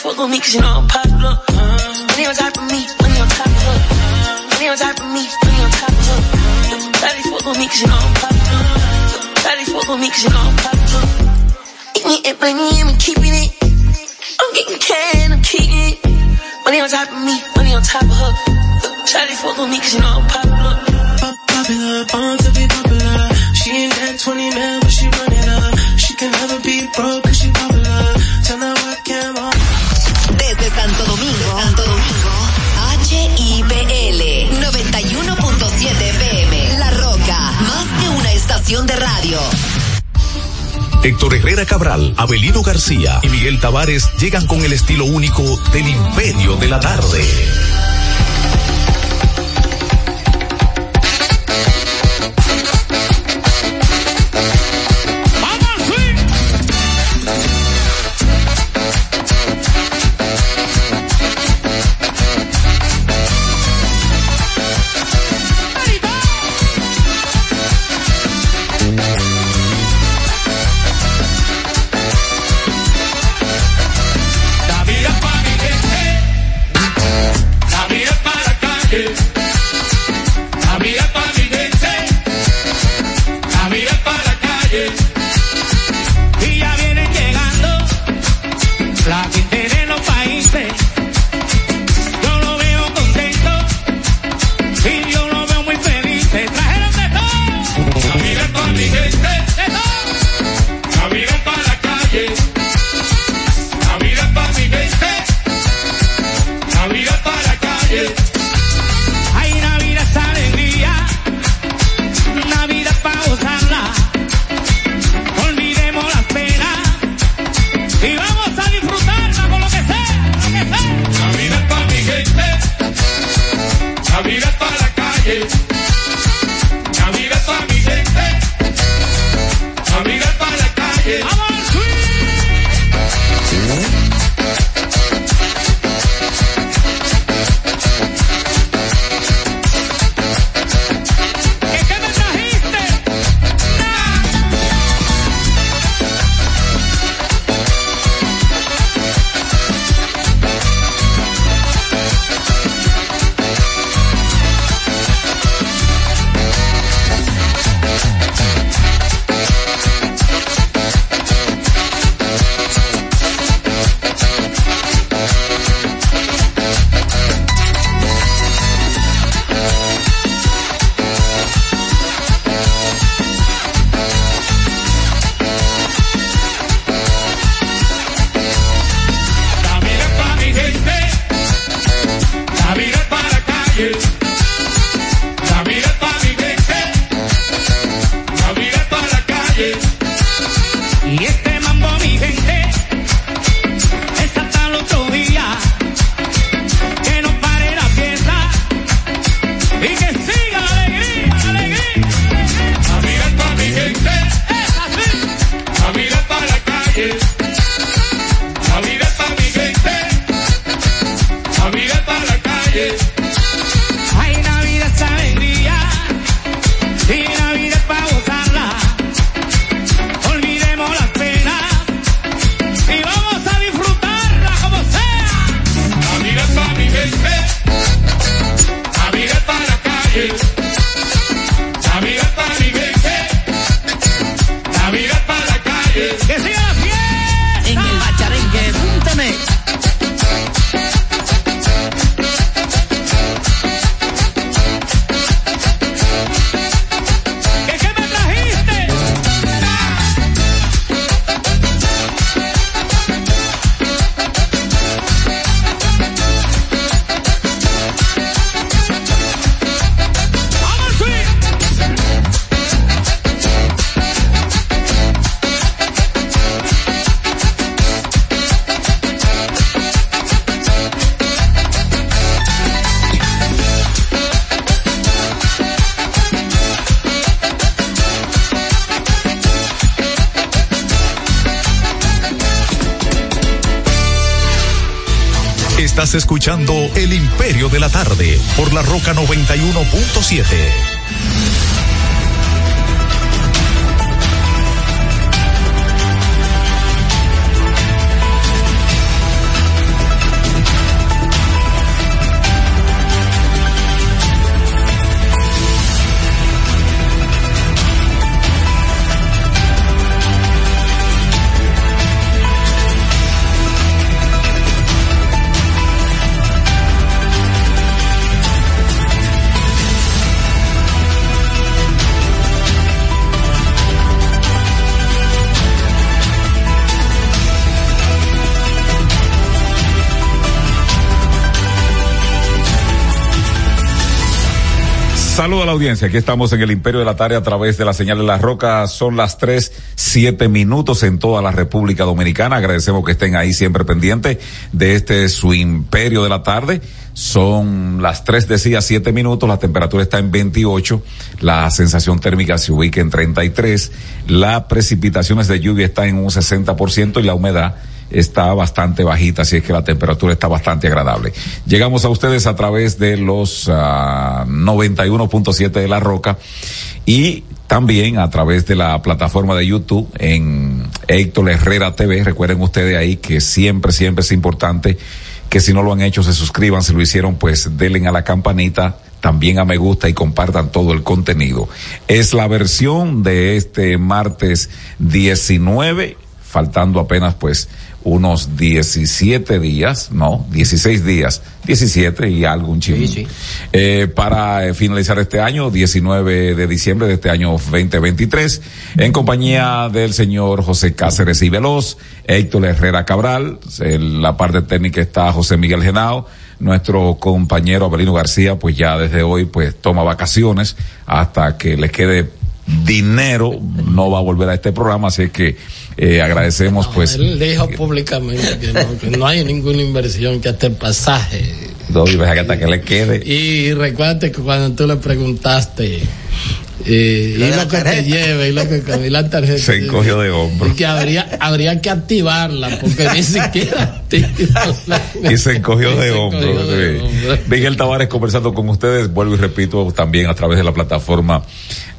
fuck with me cause you know I'm popular. Uh-huh. Money on top of me, money on top of her. Uh-huh. Money on top of me, money on top of her. Daddy fuck with me cause you know I'm popular. Daddy fuck with me cause you know I'm popular. Eat me and money and I'm keeping it. I'm getting can, I'm keeping it. Money on top of me, money on top of her. Daddy fuck with me cause you know I'm popular. Pop popular, born to be popular. Héctor Herrera Cabral, Abelino García y Miguel Tavares llegan con el estilo único del Imperio de la Tarde. Escuchando El Imperio de la Tarde por la Roca 91.7. Saludos a la audiencia. Aquí estamos en el Imperio de la Tarde a través de la señal de las rocas. Son las tres, siete minutos en toda la República Dominicana. Agradecemos que estén ahí siempre pendientes de este su Imperio de la Tarde. Son las tres, decía, siete minutos. La temperatura está en 28. La sensación térmica se ubica en 33. Las precipitaciones de lluvia están en un 60% y la humedad está bastante bajita, así es que la temperatura está bastante agradable. Llegamos a ustedes a través de los uh, ah, 91.7 de La Roca y también a través de la plataforma de YouTube en Héctor Herrera TV. Recuerden ustedes ahí que siempre, siempre es importante que si no lo han hecho se suscriban, si lo hicieron pues denle a la campanita, también a me gusta y compartan todo el contenido. Es la versión de este martes 19, faltando apenas pues unos 17 días, no, 16 días, 17 y algo un sí, sí. eh, para eh, finalizar este año, 19 de diciembre de este año 2023, en compañía del señor José Cáceres y Veloz, Héctor Herrera Cabral, en la parte técnica está José Miguel Genao, nuestro compañero Abelino García, pues ya desde hoy pues toma vacaciones hasta que le quede dinero, no va a volver a este programa, así que eh, agradecemos no, pues. Él dijo públicamente que no, que no hay ninguna inversión, que hasta el pasaje. No, y hasta que le quede. Y recuerda que cuando tú le preguntaste eh, y lo que te lleve y lo que y la tarjeta se encogió de hombro que habría habría que activarla porque ni siquiera y se encogió de hombro sí. Miguel Tavares conversando con ustedes vuelvo y repito también a través de la plataforma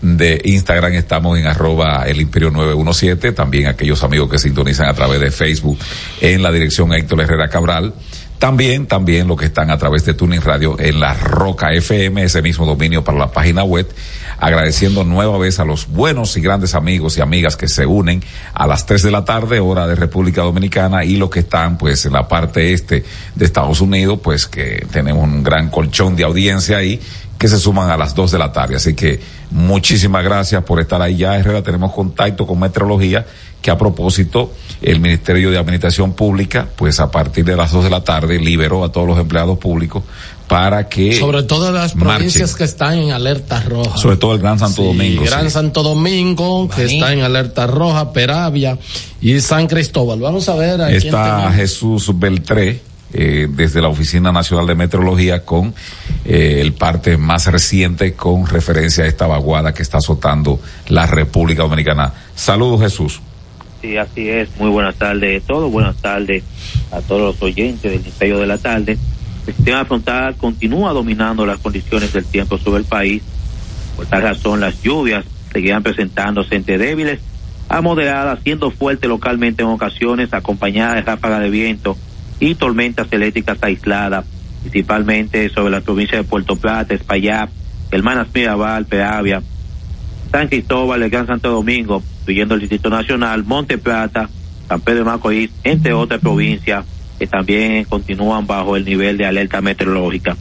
de Instagram estamos en arroba el imperio 917 también aquellos amigos que sintonizan a través de Facebook en la dirección Héctor Herrera Cabral. También, también lo que están a través de Tuning Radio en la Roca FM, ese mismo dominio para la página web, agradeciendo nueva vez a los buenos y grandes amigos y amigas que se unen a las 3 de la tarde, hora de República Dominicana, y los que están pues en la parte este de Estados Unidos, pues que tenemos un gran colchón de audiencia ahí, que se suman a las 2 de la tarde. Así que muchísimas gracias por estar ahí ya, Herrera, tenemos contacto con Meteorología que a propósito el Ministerio de Administración Pública, pues a partir de las dos de la tarde liberó a todos los empleados públicos para que sobre todo las provincias marchen. que están en alerta roja sobre todo el Gran Santo sí, Domingo Gran sí. Santo Domingo que está en alerta roja Peravia y San Cristóbal vamos a ver a está Jesús Beltré eh, desde la Oficina Nacional de Meteorología con eh, el parte más reciente con referencia a esta vaguada que está azotando la República Dominicana. Saludos Jesús. Sí, así es. Muy buenas tardes a todos. Buenas tardes a todos los oyentes del Imperio de la Tarde. El sistema frontal continúa dominando las condiciones del tiempo sobre el país. Por tal razón, las lluvias seguirán presentándose entre débiles a moderadas, siendo fuerte localmente en ocasiones, acompañadas de ráfagas de viento y tormentas eléctricas aisladas, principalmente sobre la provincia de Puerto Plata, Espaillat, Hermanas Mirabal, Peavia, San Cristóbal, el Gran Santo Domingo, incluyendo el Distrito Nacional, Monte Plata, San Pedro de Macorís, entre otras provincias que también continúan bajo el nivel de alerta meteorológica.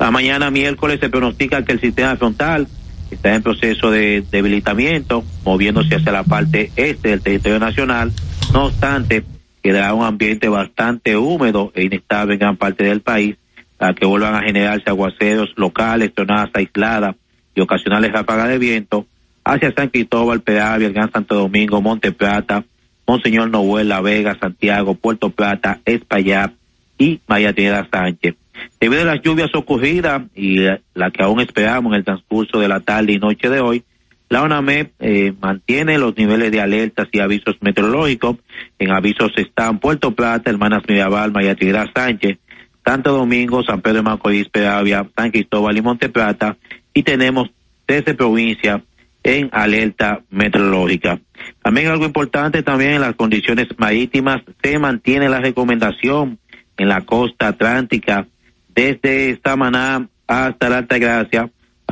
La mañana miércoles se pronostica que el sistema frontal está en proceso de debilitamiento, moviéndose hacia la parte este del territorio nacional. No obstante, quedará un ambiente bastante húmedo e inestable en gran parte del país, a que vuelvan a generarse aguaceros locales, zonas aisladas y ocasionales ráfagas de viento hacia San Cristóbal, Peravia, el Gran Santo Domingo, Monte Plata, Monseñor Noel, La Vega, Santiago, Puerto Plata, Espaillat y María Trinidad Sánchez. Debido a las lluvias ocurridas y la, que aún esperamos en el transcurso de la tarde y noche de hoy, la ONAME eh, mantiene los niveles de alertas y avisos meteorológicos. En avisos están Puerto Plata, Hermanas Mirabal, Trinidad Sánchez, Santo Domingo, San Pedro de Macorís, Peravia, San Cristóbal y Monteplata y tenemos 13 provincias en alerta meteorológica. También algo importante también en las condiciones marítimas se mantiene la recomendación en la costa atlántica desde Samaná hasta la Alta Gracia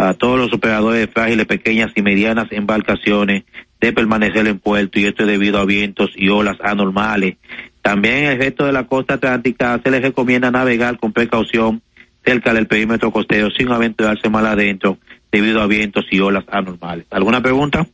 a todos los operadores de frágiles, pequeñas y medianas embarcaciones de permanecer en puerto y esto es debido a vientos y olas anormales. También en el resto de la costa atlántica se les recomienda navegar con precaución cerca del perímetro costero sin aventurarse mal adentro debido a vientos y olas anormales. ¿Alguna pregunta?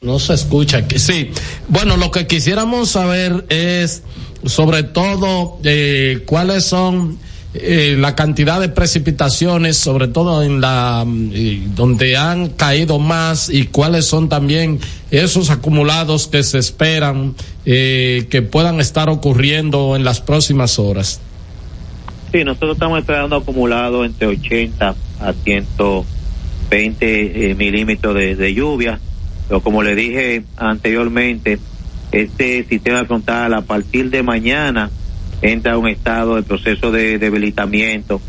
No se escucha. Sí. Bueno, lo que quisiéramos saber es sobre todo eh, cuáles son eh, la cantidad de precipitaciones, sobre todo en la eh, donde han caído más y cuáles son también esos acumulados que se esperan eh, que puedan estar ocurriendo en las próximas horas. Sí, nosotros estamos esperando acumulado entre 80 a 120 eh, milímetros de, de lluvia, pero como le dije anteriormente, este sistema frontal a partir de mañana entra a un estado de proceso de debilitamiento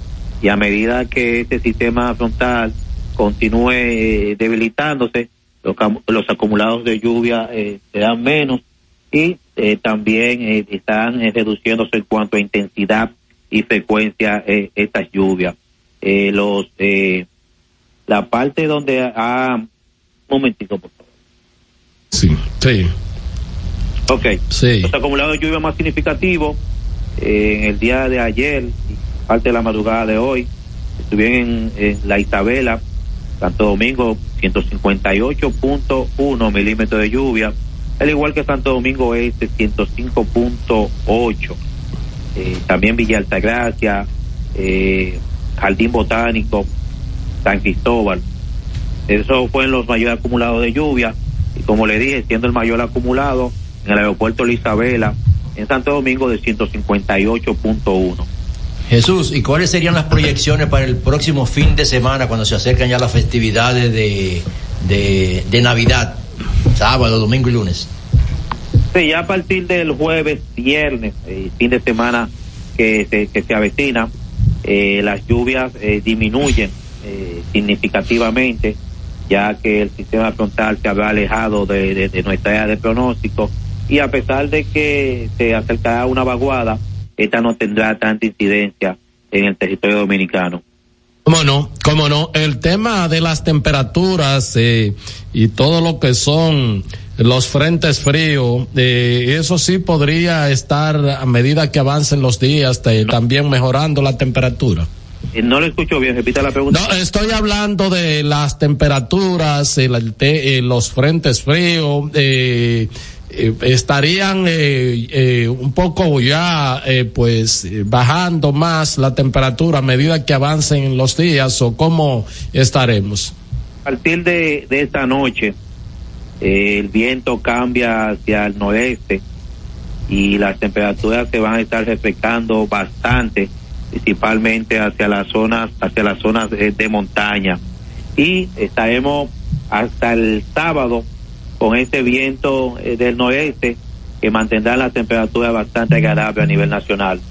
y a medida que este sistema frontal continúe eh, debilitándose, los, los acumulados de lluvia eh, serán menos y eh, también eh, están reduciéndose en cuanto a intensidad y frecuencia estas lluvias. Los la parte donde ha un momentito por favor. Sí. Sí. Ok. Sí. Los acumulados de lluvia más significativos eh, en el día de ayer y parte de la madrugada de hoy estuvieron en, en la Isabela, Santo Domingo, 158.1 milímetros de lluvia, al igual que Santo Domingo Este, 105.8. Eh, también Villa Altagracia, eh, Jardín Botánico, San Cristóbal. Eso fueron los mayores acumulados de lluvia. Y como le dije, siendo el mayor acumulado en el aeropuerto de Isabela, en Santo Domingo de 158.1. Jesús, ¿y cuáles serían las proyecciones para el próximo fin de semana cuando se acercan ya las festividades de, de, de Navidad? Sábado, domingo y lunes. Sí, ya a partir del jueves, viernes y fin de semana que se, que se avecina, eh, las lluvias eh, disminuyen eh, significativamente, ya que el sistema frontal se habrá alejado de, de- de nuestra área de pronóstico y a pesar de que se acercará una vaguada, esta no tendrá tanta incidencia en el territorio dominicano. ¿Cómo no? ¿Cómo no? El tema de las temperaturas eh, y todo lo que son los frentes fríos, eh, eso sí podría estar a medida que avancen los días eh, también mejorando la temperatura. Eh, no le escucho bien, repita la pregunta. No, estoy hablando de las temperaturas, el- los frentes fríos, eh, eh, estarían eh, eh, un poco ya eh, pues bajando más la temperatura a medida que avancen los días o cómo estaremos. A partir de, de esta noche, el viento cambia hacia el noreste y las temperaturas se van a estar refrescando bastante, principalmente hacia las zonas, hacia las zonas de montaña. Y estaremos hasta el sábado con este viento eh, del noreste que mantendrá la temperatura bastante agradable a nivel nacional.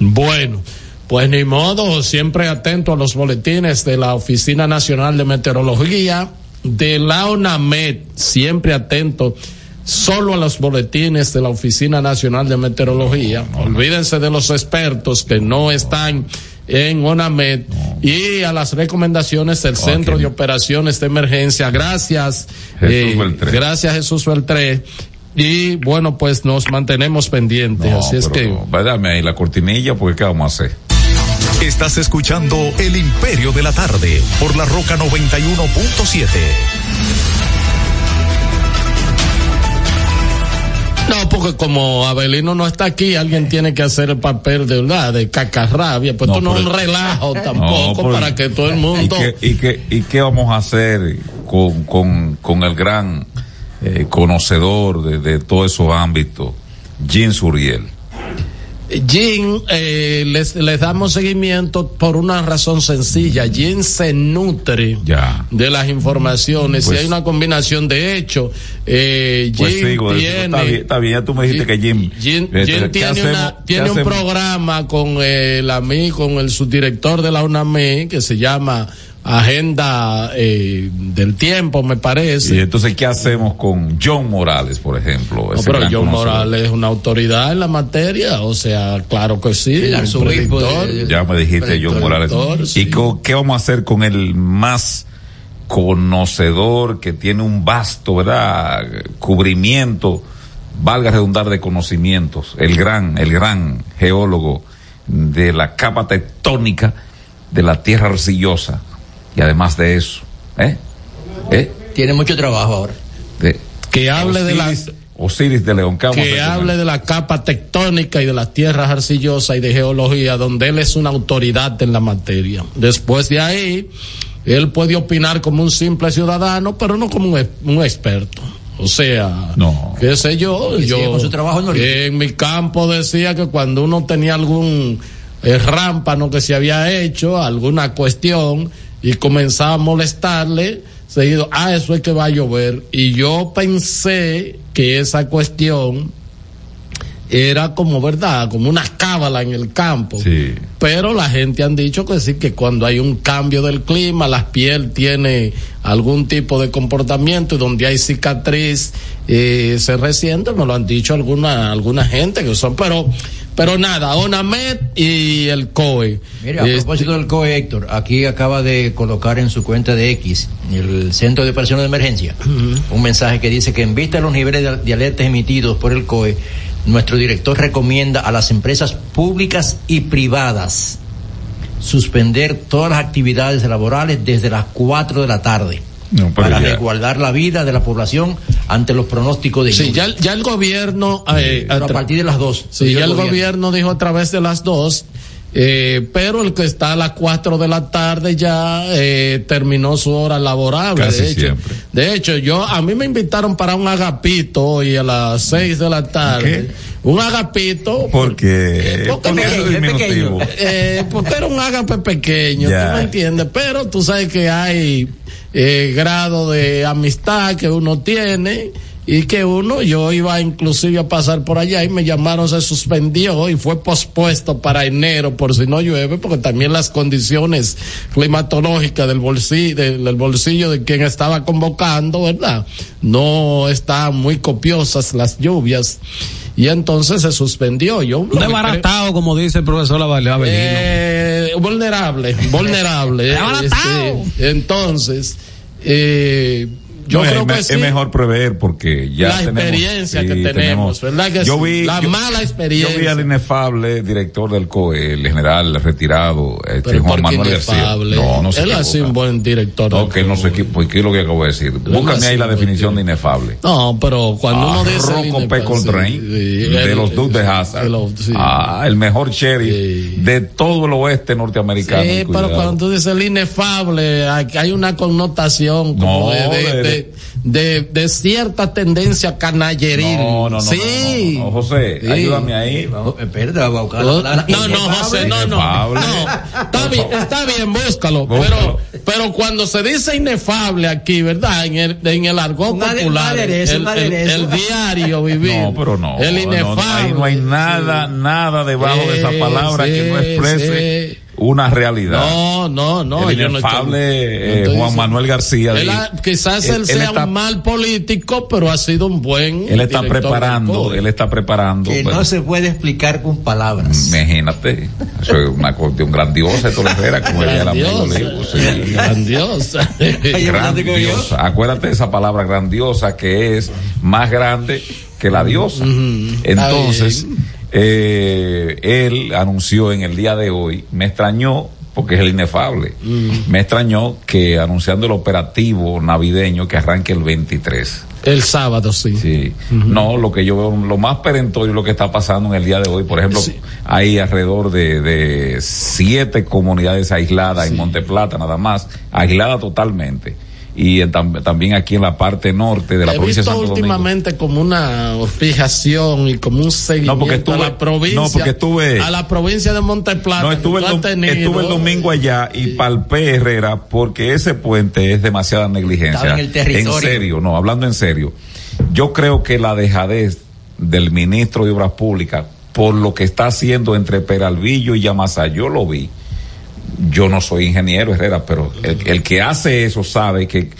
Bueno, pues ni modo, siempre atento a los boletines de la Oficina Nacional de Meteorología, de la ONAMED, siempre atento solo a los boletines de la Oficina Nacional de Meteorología. Olvídense de los expertos que no están en ONAMED y a las recomendaciones del Centro de Operaciones de Emergencia. Gracias, Jesús Beltré. gracias Jesús Beltré. Y bueno, pues nos mantenemos pendientes. No, Así es que. no. Ahí la cortinilla porque ¿qué vamos a hacer? Estás escuchando El Imperio de la Tarde por la Roca 91.7. porque como Abelino no está aquí, alguien tiene que hacer el papel de verdad, de cacarrabia. Pues No, esto no es un relajo tampoco para que todo el ¿Y mundo. qué, y qué, y qué vamos a hacer con, con, con el gran eh, conocedor de, de todos esos ámbitos, Jim Suriel? Jim, eh, les, les damos seguimiento por una razón sencilla. Jim se nutre Ya. de las informaciones. Pues- si hay una combinación de hechos, eh, Jim Pues sí, güey, tiene. está bien, está bien, ya tú me dijiste que Jim. Jim, este, Jim ¿qué tiene, una- ¿Qué tiene un programa con el AMI, con el subdirector de la UNAME, que se llama Agenda eh, del Tiempo, me parece. Y entonces, ¿qué hacemos con John Morales, por ejemplo? No, pero John. Morales es una autoridad en la materia, o sea, claro que sí. El un de- predictor. de- Ya me dijiste John Predictor, Morales. sí. ¿Y qué vamos a hacer con el más conocedor que tiene un vasto, ¿verdad? Cubrimiento, valga redundar de conocimientos, el gran, el gran geólogo de la capa tectónica de la tierra arcillosa. Y además de eso, ¿eh? ¿Eh? Tiene mucho trabajo ahora. De- Que hable de la- Osiris- Osiris de León. ¿qué vamos a que hable de la capa tectónica y de las tierras arcillosas y de geología, donde él es una autoridad en la materia. Después de ahí, él puede opinar como un simple ciudadano, pero no como un, ex- un experto. O sea, No. qué sé yo, Que yo con su trabajo en origen. en mi campo decía que cuando uno tenía algún eh, rámpano que se había hecho, alguna cuestión, y comenzaba a molestarle, seguido, ah, eso es que va a llover. Y yo pensé que esa cuestión era como verdad, como una cábala en el campo. Sí. Pero la gente han dicho que sí, que cuando hay un cambio del clima, la piel tiene algún tipo de comportamiento y donde hay cicatriz eh, se resiente, me lo han dicho alguna, alguna gente que son, pero, pero nada, ONAMED y el COE. Mira, a Este, propósito del COE, Héctor, aquí acaba de colocar en su cuenta de X, el Centro de Operaciones de Emergencia, un mensaje que dice que en vista de los niveles de, de alertas emitidos por el COE, nuestro director recomienda a las empresas públicas y privadas suspender todas las actividades laborales desde las 4 de la tarde No, para ya- resguardar la vida de la población ante los pronósticos de Sí, ya, ya el gobierno, eh, a tra- partir de las 2. Sí, ya el gobierno dijo a través de las dos, eh, pero el que está a las cuatro de la tarde ya eh, terminó su hora laborable. Casi de hecho, siempre. de hecho, yo a mí me invitaron para un agapito hoy a las seis de la tarde. Un agapito. Porque, ¿Por qué porque Es diminutivo. eh, porque era un agape pequeño, Ya. tú me entiendes, pero tú sabes que hay eh, grado de amistad que uno tiene y que uno, yo iba inclusive a pasar por allá y me llamaron, se suspendió y fue pospuesto para enero por si no llueve, porque también las condiciones climatológicas del bolsillo, del, bolsillo de quien estaba convocando, ¿verdad? No están muy copiosas las lluvias y entonces se suspendió. Yo Desbaratado, como dice el profesor Avelino. eh, vulnerable, vulnerable. Este, entonces, eh, yo No, creo es, que sí. es mejor prever porque ya La tenemos- experiencia sí, que tenemos, ¿verdad que yo sí? vi La yo- mala experiencia. Yo vi al inefable director del COE, el general retirado, este, Pero Juan ¿por qué Manuel García. No, no se Él ha sido un buen director. No, que no se COE. equivoca. ¿Qué es lo que acabo de decir? Búscame ahí la definición de inefable. No, pero cuando uno dice. el Rocco P. Coltrane, de los Dukes de Hazard. Ah, el mejor sheriff de todo el oeste norteamericano. Sí, pero cuando tú dices el inefable, hay, una connotación como de, de, de- cierta tendencia canalleril. No, no, no, Sí. no, no, no, José, Sí. ayúdame ahí. Vamos, espérate, vamos a buscar la No, no. José, no, no. Está bien, está bien, búscalo. Búscalo. Pero, pero cuando se dice inefable aquí, ¿verdad? En el, en el argot popular, aderezo, el, el- el diario vivir. No, pero no. El no, inefable. ahí no hay nada, sí. nada debajo de esa Sí, palabra que no sí, exprese sí. Una realidad. No, no, no. el yo no estoy- inefable eh, Juan diciendo- Manuel García. Él de- ha- quizás él, sea está, un mal político, pero ha sido un buen. él está preparando, él está preparando. Que pero- no se puede explicar con palabras. Imagínate, eso es una cuestión grandiosa, esto le era como diría el amigo grandiosa. Acuérdate de esa palabra grandiosa que es más grande que la diosa. Entonces, eh, él anunció en el día de hoy, me extrañó porque es el inefable, me extrañó que anunciando el operativo navideño que arranque el 23. El sábado, sí. Sí. No, lo que yo veo, lo más perentorio, lo que está pasando en el día de hoy, por ejemplo, hay alrededor de, de siete comunidades aisladas en Monteplata, nada más, aisladas totalmente. Y tam- también aquí en la parte norte de la He provincia de visto Santo Domingo. últimamente como una fijación y como un seguimiento No, porque estuve- a la provincia, no, porque estuve- a la provincia de Monteplata. No, estuve el, tenido. estuve el domingo allá y palpé Herrera porque ese puente es demasiada negligencia. Estaba en el territorio. En serio, no, hablando en serio. Yo creo que la dejadez del ministro de Obras Públicas por lo que está haciendo entre Peralvillo y Yamasá, yo lo vi. Yo no soy ingeniero Herrera, pero el, el que hace eso sabe que,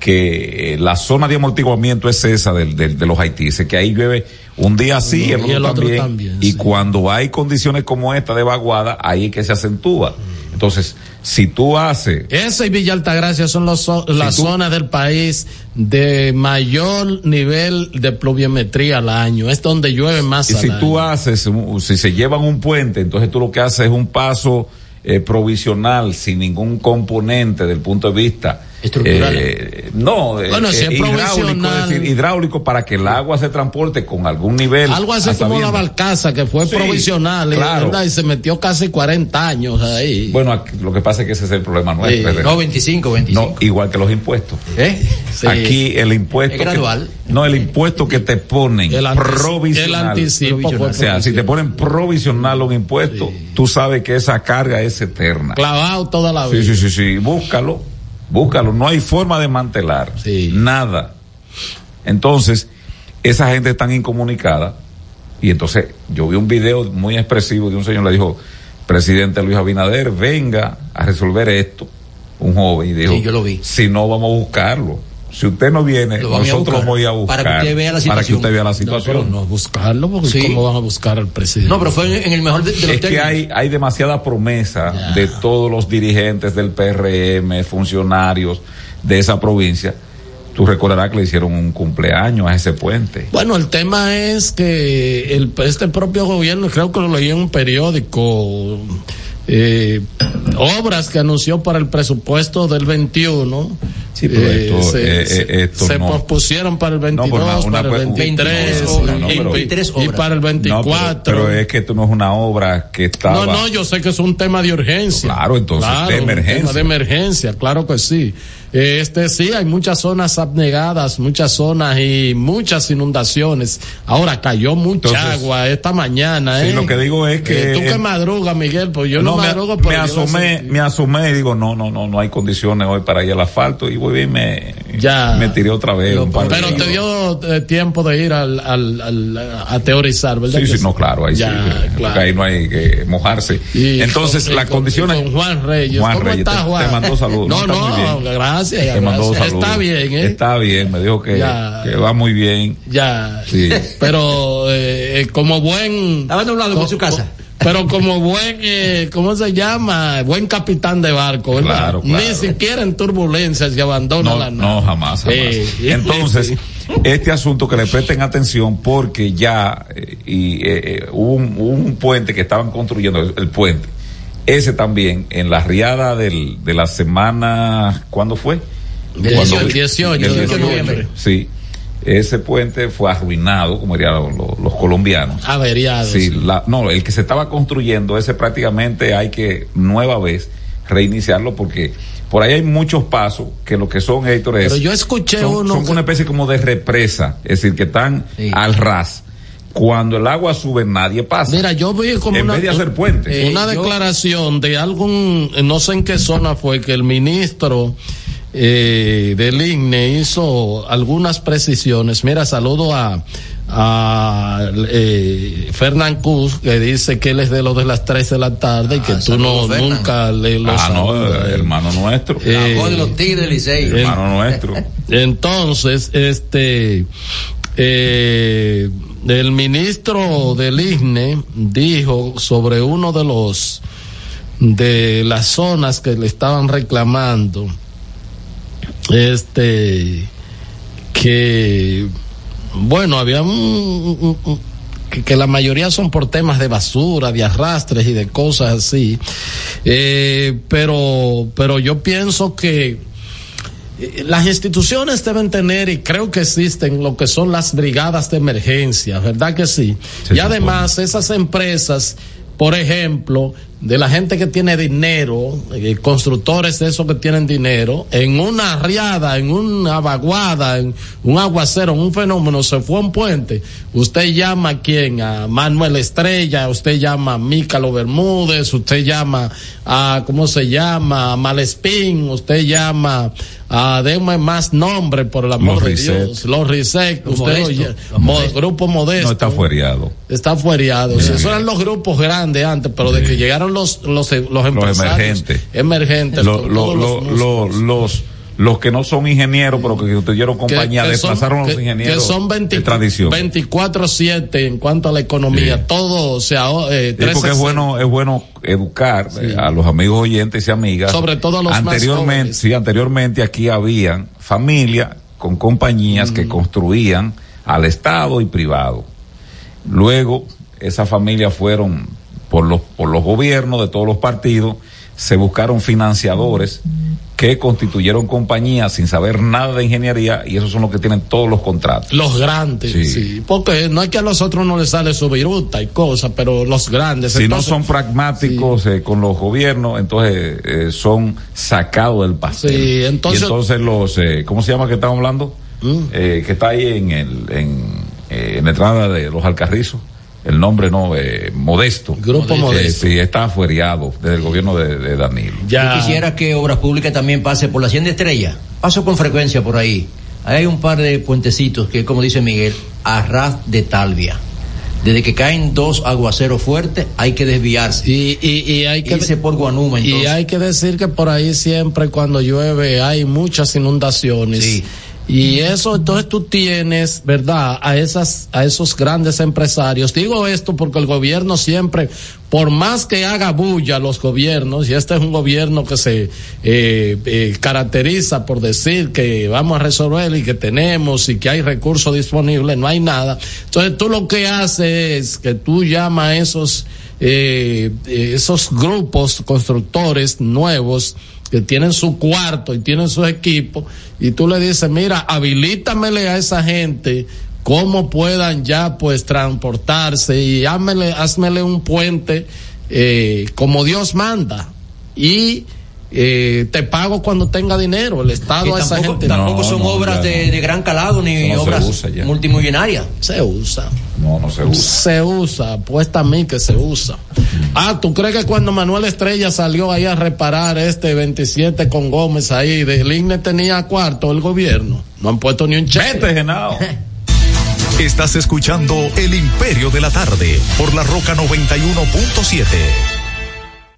que eh, la zona de amortiguamiento es esa del, del- de los haitises, que ahí llueve un día sí Y el otro, el otro también, también, y sí. cuando hay condiciones como esta de vaguada, ahí es que se acentúa. Entonces, si tú haces Esa y Villa Altagracia son los, las tú- zonas del país de mayor nivel de pluviometría al año. Es donde llueve más Y al si año. tú haces, si se llevan un puente, entonces tú lo que haces es un paso eh, provisional sin ningún componente del punto de vista Estructural. eh, no, eh, Bueno, si es hidráulico, provisional. es decir, hidráulico para que el agua se transporte con algún nivel. Algo así como la bien. Balcaza, que fue Sí, provisional, y, claro. ¿verdad? y se metió casi 40 años ahí. Bueno, aquí- lo que pasa es que ese es el problema nuestro. Sí. No, 25, 25. No, igual que los impuestos. ¿Eh? Sí. Aquí el impuesto. Es gradual. que- no, el impuesto que te ponen el, provisional. el anticipo O sea, si te ponen provisional un impuesto, tú sabes que esa carga es eterna. clavado toda la Sí, vida. sí, sí, sí. Búscalo. Búscalo. No hay forma de mantelar. Sí. Nada. Entonces, esa gente está incomunicada. Y entonces, yo vi un video muy expresivo de un señor le dijo, presidente Luis Abinader, venga a resolver esto. Un joven. Y dijo, Sí, yo lo vi. si no, vamos a buscarlo. Si usted no viene, Lo nosotros buscar. vamos a buscar. Para que usted vea la Para que situación. usted vea la No, situación. pero no buscarlo, porque Sí. ¿cómo van a buscar al presidente? No, pero fue en, en el mejor de, de los es que hay, hay demasiada promesa Ya. de todos los dirigentes del PRM, funcionarios de esa provincia. Tú recordarás que le hicieron un cumpleaños a ese puente. Bueno, el tema es que el, este propio gobierno, creo que lo leí en un periódico, eh, obras que anunció para el presupuesto del 21. Sí, pero esto- se, eh, se- eh, esto se no. pospusieron para el 22, No, una- una- para el un- 23, no, no, y, pero- y- 23 y obras. para el No, 24. pero, pero es que esto no es una obra que estaba. No, no, yo sé que es un tema de urgencia. Claro, entonces, de un emergencia. tema de emergencia, claro que sí. Este sí, hay muchas zonas abnegadas, muchas zonas y muchas inundaciones. Ahora cayó mucha Entonces, agua esta mañana, sí, ¿eh? lo que digo es que- Eh, tú que eh, madrugas, Miguel, pues yo no, me, madrugo, me asomé, sentí. me asomé y digo, no, no, no, no hay condiciones hoy para ir al asfalto y voy y me, Ya. me tiré otra vez. Pero- un par de Pero te kilos. dio eh, tiempo de ir al, al, al- a teorizar, ¿verdad? Sí, sí, no, claro, ahí Ya, sí. porque claro. Ahí no hay que mojarse. Y Entonces, con- las con- condiciones. Con Juan Reyes. Juan ¿Cómo Reyes, estás, te- Juan? te mandó saludos. No, No, está no, gracias. Te mandó saludos. Está bien, ¿eh? Está bien, me dijo que, Ya. que va muy bien. Ya. Sí. Pero eh, eh, como buen. Estaba nublado por su casa. Pero como buen, eh, ¿cómo se llama? Buen capitán de barco, ¿verdad? Claro, claro. Ni siquiera en turbulencias se abandona No, la no, nave. jamás, jamás. Sí. Entonces, este asunto que le presten atención porque ya eh, y, eh, eh, hubo, un, hubo un puente que estaban construyendo, el, el puente. Ese también, en la riada del, de la semana, ¿cuándo fue? Del Cuando- 18, 18 el de 18 de noviembre. Sí. Ese puente fue arruinado, como dirían los, los- los colombianos. Averiado. Sí, la, no, el que se estaba construyendo, ese prácticamente hay que nueva vez reiniciarlo porque por ahí hay muchos pasos que lo que son, Héctor, es- Pero yo escuché son, uno son que- una especie como de represa, es decir, que están Sí. al ras. Cuando el agua sube, nadie pasa. Mira, yo vi como En una, vez de hacer puentes. eh, una Eh, yo- declaración de algún, eh, no sé en qué zona fue, que el ministro eh, del INE hizo algunas precisiones. Mira, saludo a, a eh, Fernán Cruz, que dice que él es de los de las 3 de la tarde y que Ah, tú no nunca le lo ah, no, eh, hermano nuestro. Eh, La voz de los Tigres del Licey. eh, hermano nuestro. Entonces, este, eh, el ministro del IGNE dijo sobre uno de los, de las zonas que le estaban reclamando, este, que, bueno, había un, que, que la mayoría son por temas de basura, de arrastres y de cosas así, eh, pero, pero yo pienso que, eh, las instituciones deben tener y creo que existen lo que son las brigadas de emergencia, ¿verdad que sí? Y además esas empresas, por ejemplo, de la gente que tiene dinero, eh, constructores de esos que tienen dinero, en una riada, en una vaguada, en un aguacero, en un fenómeno, se fue a un puente, usted llama a quién, a Manuel Estrella, usted llama a Mícalo Bermúdez, usted llama a, ¿cómo se llama? A Malespín, usted llama a, denme más nombre por el amor Los de. Dios, los Los usted lo Modestos, ll- los mo- Modestos. grupo modesto. No está fueriado. Está fuereado. Sí, esos eran los grupos grandes antes, pero de que llegaron los, los, los empresarios. emergentes. Emergentes. Lo- lo- los los los que no son ingenieros, pero que tuvieron Que- compañía, que son- desplazaron a los ingenieros que son 20 de tradición. 24-7 en cuanto a la economía. Sí. Todo, o sea, eh, Sí, porque 360. es bueno, es bueno educar eh, a los amigos oyentes y amigas. Sobre todo a los más anteriormente, sí, anteriormente aquí habían familias con compañías Mm. que construían al Estado y privado. Luego, esas familias fueron por los, por los gobiernos de todos los partidos, se buscaron financiadores que constituyeron compañías sin saber nada de ingeniería y esos son los que tienen todos los contratos. Los grandes, Sí. sí. Porque no es que a los otros no les sale su viruta y cosas, pero los grandes. Si entonces- no son pragmáticos eh, con los gobiernos, entonces eh, son sacados del pastel. Sí, entonces- y entonces los, eh, ¿cómo se llama que estamos hablando? Mm. Eh, que está ahí en el, en, eh, en la entrada de los Alcarrizos. El nombre no, eh, Modesto. Grupo Eh, Modesto. sí, está afueriado desde el gobierno de, de Danilo. Ya. Yo quisiera que Obras Públicas también pase por la Hacienda Estrella. Paso con frecuencia por ahí. Ahí hay un par de puentecitos que, como dice Miguel, a ras de talvia. Desde que caen dos aguaceros fuertes, hay que desviarse. Y, y, y hay que Irse por Guanuma, entonces. Y hay que decir que por ahí siempre cuando llueve hay muchas inundaciones. Sí. Y eso, entonces tú tienes, ¿verdad? A esas, a esos grandes empresarios. Digo esto porque el gobierno siempre, por más que haga bulla los gobiernos, y este es un gobierno que se eh, eh, caracteriza por decir que vamos a resolver y que tenemos y que hay recursos disponibles, no hay nada. Entonces tú lo que haces es que tú llamas a esos, eh, esos grupos constructores nuevos que tienen su cuarto y tienen su equipo y tú le dices, mira, habilítamele a esa gente cómo puedan ya pues transportarse y házmele, házmele un puente eh, como Dios manda y eh, te pago cuando tenga dinero el Estado a esa tampoco, gente tampoco No, son no, obras de, no. de gran calado ni obras multimillonarias. se usa No, no se usa. se usa, apuesta a mí que se usa. Ah, ¿tú crees que cuando Manuel Estrella salió ahí a reparar este 27 con Gómez ahí, del INE tenía cuarto el gobierno? No han puesto ni un cheque. Vete, Genao. Estás escuchando El Imperio de la Tarde por la Roca 91.7.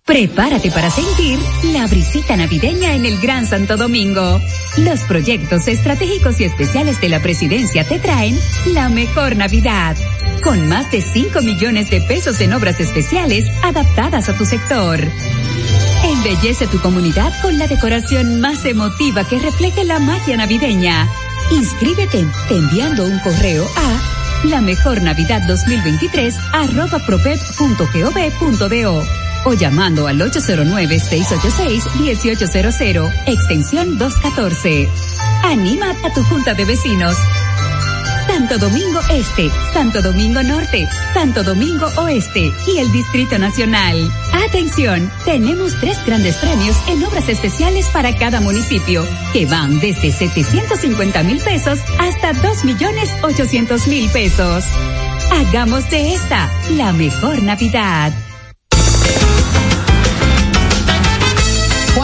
Prepárate para sentir la brisita navideña en el Gran Santo Domingo. Los proyectos estratégicos y especiales de la presidencia te traen la mejor Navidad. Con más de 5 millones de pesos en obras especiales adaptadas a tu sector. Embellece tu comunidad con la decoración más emotiva que refleje la magia navideña. Inscríbete enviando un correo a la mejor Navidad 2023 arroba o llamando al 809-686-1800, extensión 214. Anima a tu junta de vecinos. Santo Domingo Este, Santo Domingo Norte, Santo Domingo Oeste y el Distrito Nacional. Atención, tenemos tres grandes premios en obras especiales para cada municipio, que van desde 750 mil pesos hasta 2 millones 800 mil pesos. Hagamos de esta la mejor Navidad.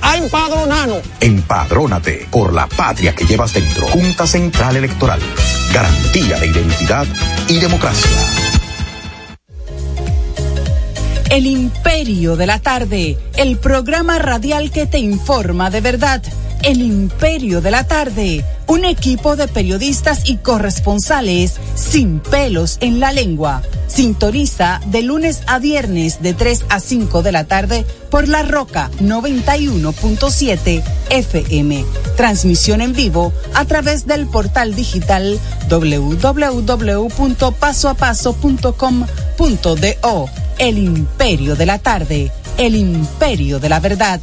a empadronarnos. Empadrónate por la patria que llevas dentro. Junta Central Electoral. Garantía de identidad y democracia. El Imperio de la Tarde, el programa radial que te informa de verdad. El Imperio de la Tarde, un equipo de periodistas y corresponsales sin pelos en la lengua, Sintoniza de lunes a viernes de 3 a 5 de la tarde por La Roca 91.7 FM. Transmisión en vivo a través del portal digital www.pasoapaso.com.do. El Imperio de la Tarde, el Imperio de la Verdad.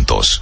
juntos.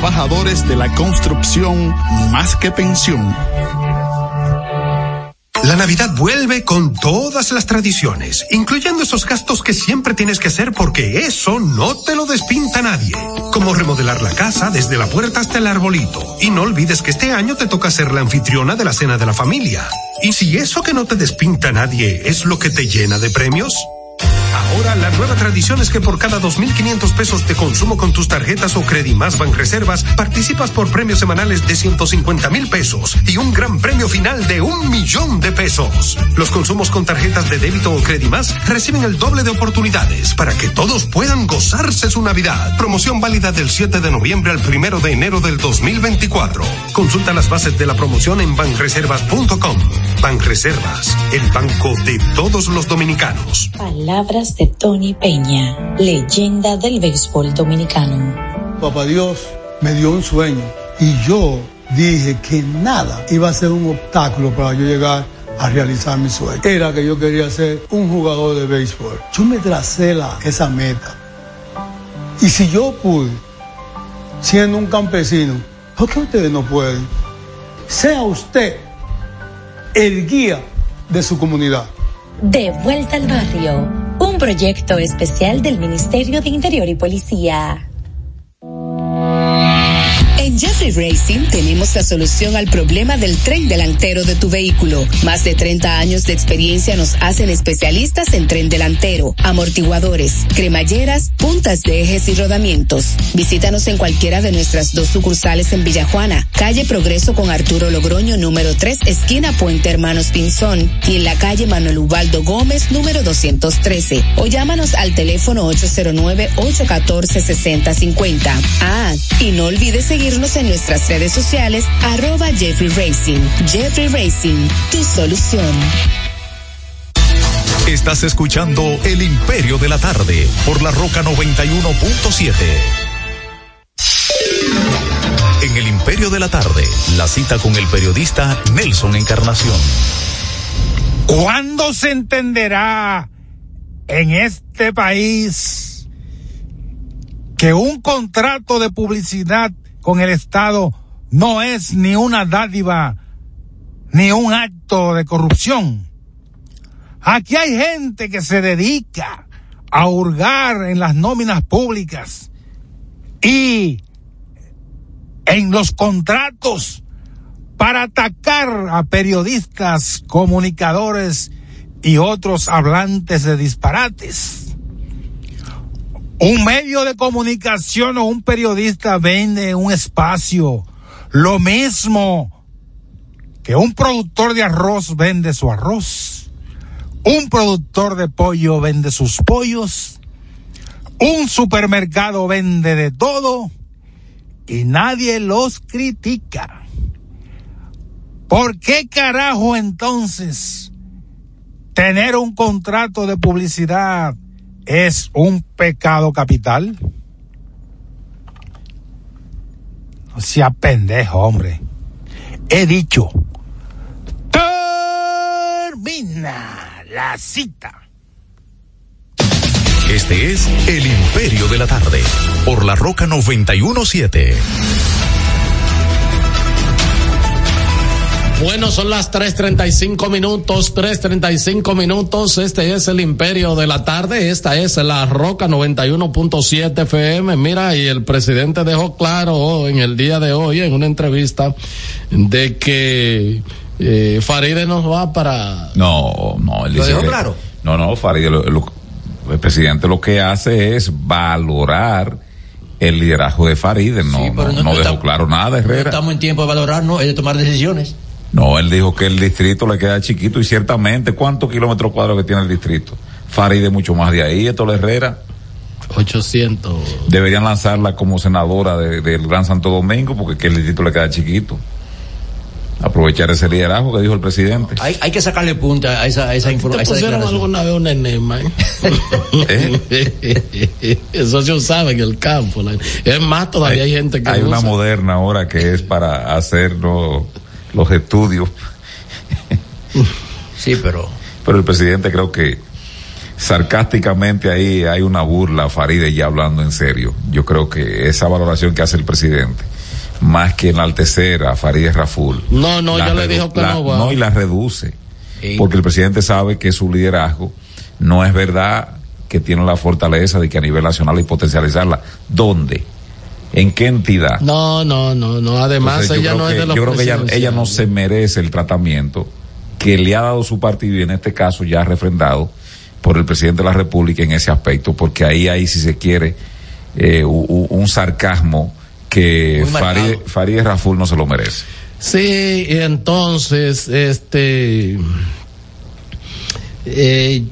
de la construcción más que pensión. La Navidad vuelve con todas las tradiciones, incluyendo esos gastos que siempre tienes que hacer porque eso no te lo despinta nadie. Como remodelar la casa desde la puerta hasta el arbolito. Y no olvides que este año te toca ser la anfitriona de la cena de la familia. Y si eso que no te despinta nadie es lo que te llena de premios, Ahora la nueva tradición es que por cada 2.500 pesos de consumo con tus tarjetas o Más Ban Reservas, participas por premios semanales de 150 mil pesos y un gran premio final de un millón de pesos. Los consumos con tarjetas de débito o Más reciben el doble de oportunidades para que todos puedan gozarse su Navidad. Promoción válida del 7 de noviembre al 1 de enero del 2024. Consulta las bases de la promoción en banreservas.com. Banreservas, el banco de todos los dominicanos. Palabras de Tony Peña, leyenda del béisbol dominicano. Papá Dios me dio un sueño y yo dije que nada iba a ser un obstáculo para yo llegar a realizar mi sueño. Era que yo quería ser un jugador de béisbol. Yo me tracé la, esa meta. Y si yo pude, siendo un campesino, ¿por qué ustedes no pueden? Sea usted el guía de su comunidad. De vuelta al barrio, proyecto especial del Ministerio de Interior y Policía. Jeffrey Racing tenemos la solución al problema del tren delantero de tu vehículo. Más de 30 años de experiencia nos hacen especialistas en tren delantero, amortiguadores, cremalleras, puntas de ejes y rodamientos. Visítanos en cualquiera de nuestras dos sucursales en Villajuana, calle Progreso con Arturo Logroño número 3, esquina Puente Hermanos Pinzón, y en la calle Manuel Ubaldo Gómez número 213. O llámanos al teléfono 809-814-6050. Ah, y no olvides en nuestras redes sociales arroba Jeffrey Racing. Jeffrey Racing, tu solución. Estás escuchando El Imperio de la Tarde por la Roca 91.7. En El Imperio de la Tarde, la cita con el periodista Nelson Encarnación. ¿Cuándo se entenderá en este país que un contrato de publicidad con el Estado no es ni una dádiva ni un acto de corrupción. Aquí hay gente que se dedica a hurgar en las nóminas públicas y en los contratos para atacar a periodistas, comunicadores y otros hablantes de disparates. Un medio de comunicación o un periodista vende un espacio, lo mismo que un productor de arroz vende su arroz, un productor de pollo vende sus pollos, un supermercado vende de todo y nadie los critica. ¿Por qué carajo entonces tener un contrato de publicidad es un pecado capital? No sea pendejo, hombre. He dicho. Termina la cita. Este es El Imperio de la Tarde, por la Roca 917. Bueno, son las 3.35 minutos, 3.35 minutos. Este es el Imperio de la Tarde. Esta es la Roca 91.7 FM. Mira, y el presidente dejó claro en el día de hoy, en una entrevista, de que eh, Faride nos va para. No, no, él ¿Lo dice dejó que- claro? No, no, Farideh, lo- lo- el presidente lo que hace es valorar el liderazgo de Farideh, no, Sí, no, no- dejó está- claro nada, No Herrera. estamos en tiempo de valorar, no, es de tomar decisiones. No, él dijo que el distrito le queda chiquito y ciertamente, ¿cuántos kilómetros cuadrados que tiene el distrito? Farideh mucho más de ahí, esto la Herrera. 800. Deberían lanzarla como senadora de- del Gran Santo Domingo porque que el distrito le queda chiquito. Aprovechar ese liderazgo que dijo el presidente. Hay, hay que sacarle punta a esa, a esa, informa- a ¿Te esa pusieron alguna vez un enema? eh? Eso se usaba en el campo. Es más, todavía hay, gente que Hay una moderna ahora que es para hacer lo- los estudios. sí, pero. Pero el presidente creo que sarcásticamente ahí hay una burla a Faride ya hablando en serio. Yo creo que esa valoración que hace el presidente, más que enaltecer a Farideh Raful. No, no, ya le dijo que la- no va. No, y la reduce. Porque el presidente sabe que su liderazgo no es verdad que tiene la fortaleza de que a nivel nacional hay potencializarla. ¿Dónde? ¿En qué entidad? No, no, no, no. Además, Entonces, ella no que, es de los Yo creo que ella, ella no se merece el tratamiento que le ha dado su partido y en este caso ya refrendado por el presidente de la República en ese aspecto, porque ahí hay, si se quiere, eh, un sarcasmo que Farideh Raful no se lo merece. Sí, entonces, este, eh,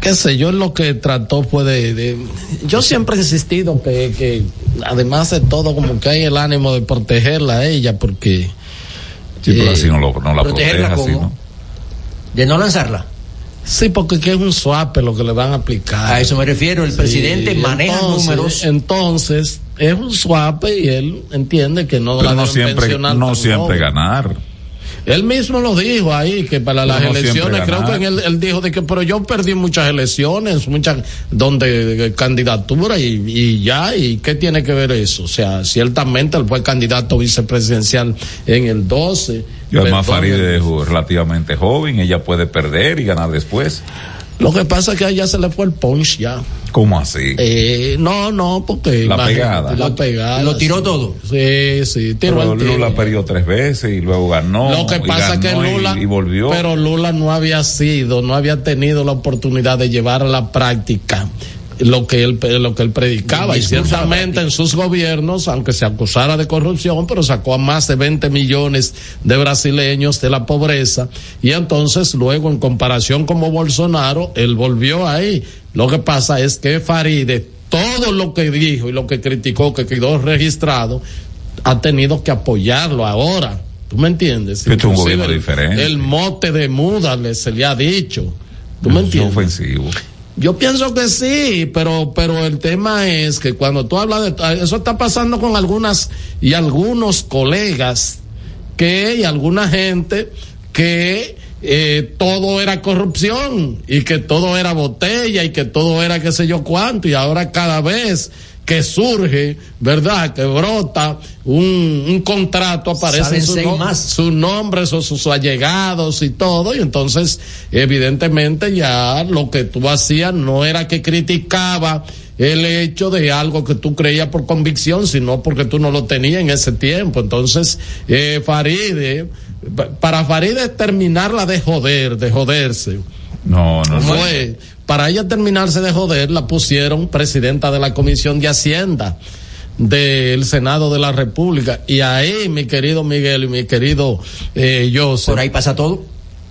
qué sé yo, lo que trató fue de, de- yo siempre he insistido que, que además de todo como que hay el ánimo de protegerla a ella porque Sí, pero eh, así no, lo, no la ¿Protegerla protege, así, cómo? ¿no? De no lanzarla. Sí, porque que es un swap lo que le van a aplicar. A eso me refiero, el presidente maneja entonces- números. Entonces, es un swap y él entiende que no Pero la no deben siempre, pensionar no siempre ganar. Él mismo lo dijo ahí, que para las no elecciones, creo que él, él dijo de que, pero yo perdí muchas elecciones, muchas, donde de candidatura y, y ya, y qué tiene que ver eso. O sea, ciertamente él fue candidato vicepresidencial en el 12. Y además Farideh es relativamente joven, ella puede perder y ganar después. Lo que pasa es que a ella se le fue el punch ya. ¿Cómo así? Eh, no, no, porque La pegada. La pegada. Lo tiró sí. todo. Sí, sí, tiró Pero el. Lula perdió tres veces y luego ganó. Lo que pasa es que y- Lula, y volvió. pero Lula no había sido, no había tenido la oportunidad de llevar a la práctica lo que él lo que él predicaba y ciertamente en sus gobiernos aunque se acusara de corrupción pero sacó a más de 20 millones de brasileños de la pobreza y entonces luego en comparación como Bolsonaro él volvió ahí lo que pasa es que Faride todo lo que dijo y lo que criticó que quedó registrado ha tenido que apoyarlo ahora ¿Tú me entiendes? Es un gobierno diferente. El mote de muda le, se le ha dicho. ¿Tú me Es entiendes? ofensivo. Yo pienso que sí, pero, pero el tema es que cuando tú hablas de eso está pasando con algunas y algunos colegas que y alguna gente que eh, todo era corrupción y que todo era botella y que todo era qué sé yo cuánto y ahora cada vez que surge, ¿verdad? Que brota un, un contrato, aparece su, seis no- más. sus nombres o sus allegados y todo, y entonces evidentemente ya lo que tú hacías no era que criticaba el hecho de algo que tú creías por convicción, sino porque tú no lo tenías en ese tiempo. Entonces, eh, Faride, pa- para Faride terminarla de joder, de joderse, No, no, no. fue, para ella terminarse de joder, la pusieron presidenta de la Comisión de Hacienda del Senado de la República. Y ahí, mi querido Miguel y mi querido eh, Joseph. Por ahí pasa todo.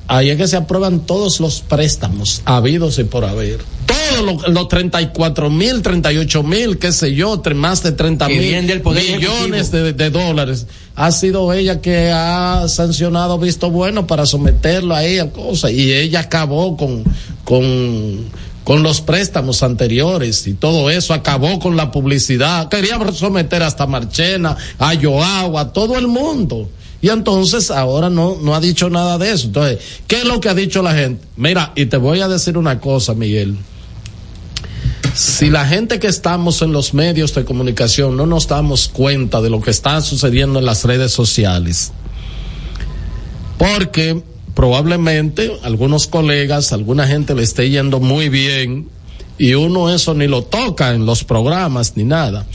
Ahí es que se aprueban todos los préstamos habidos y por haber. Todos los, los 34 mil, 38 mil, qué sé yo, más de 30 Que mil vienen del Poder millones de, de dólares. Ha sido ella que ha sancionado visto bueno para someterlo a cosas. Y ella acabó con, con, con los préstamos anteriores y todo eso, acabó con la publicidad, quería someter hasta Marchena, a Joao, a todo el mundo. Y entonces ahora no, no ha dicho nada de eso. Entonces, ¿qué es lo que ha dicho la gente? Mira, y te voy a decir una cosa, Miguel. Si la gente que estamos en los medios de comunicación no nos damos cuenta de lo que está sucediendo en las redes sociales, porque probablemente algunos colegas, alguna gente le esté yendo muy bien y uno eso ni lo toca en los programas ni nada,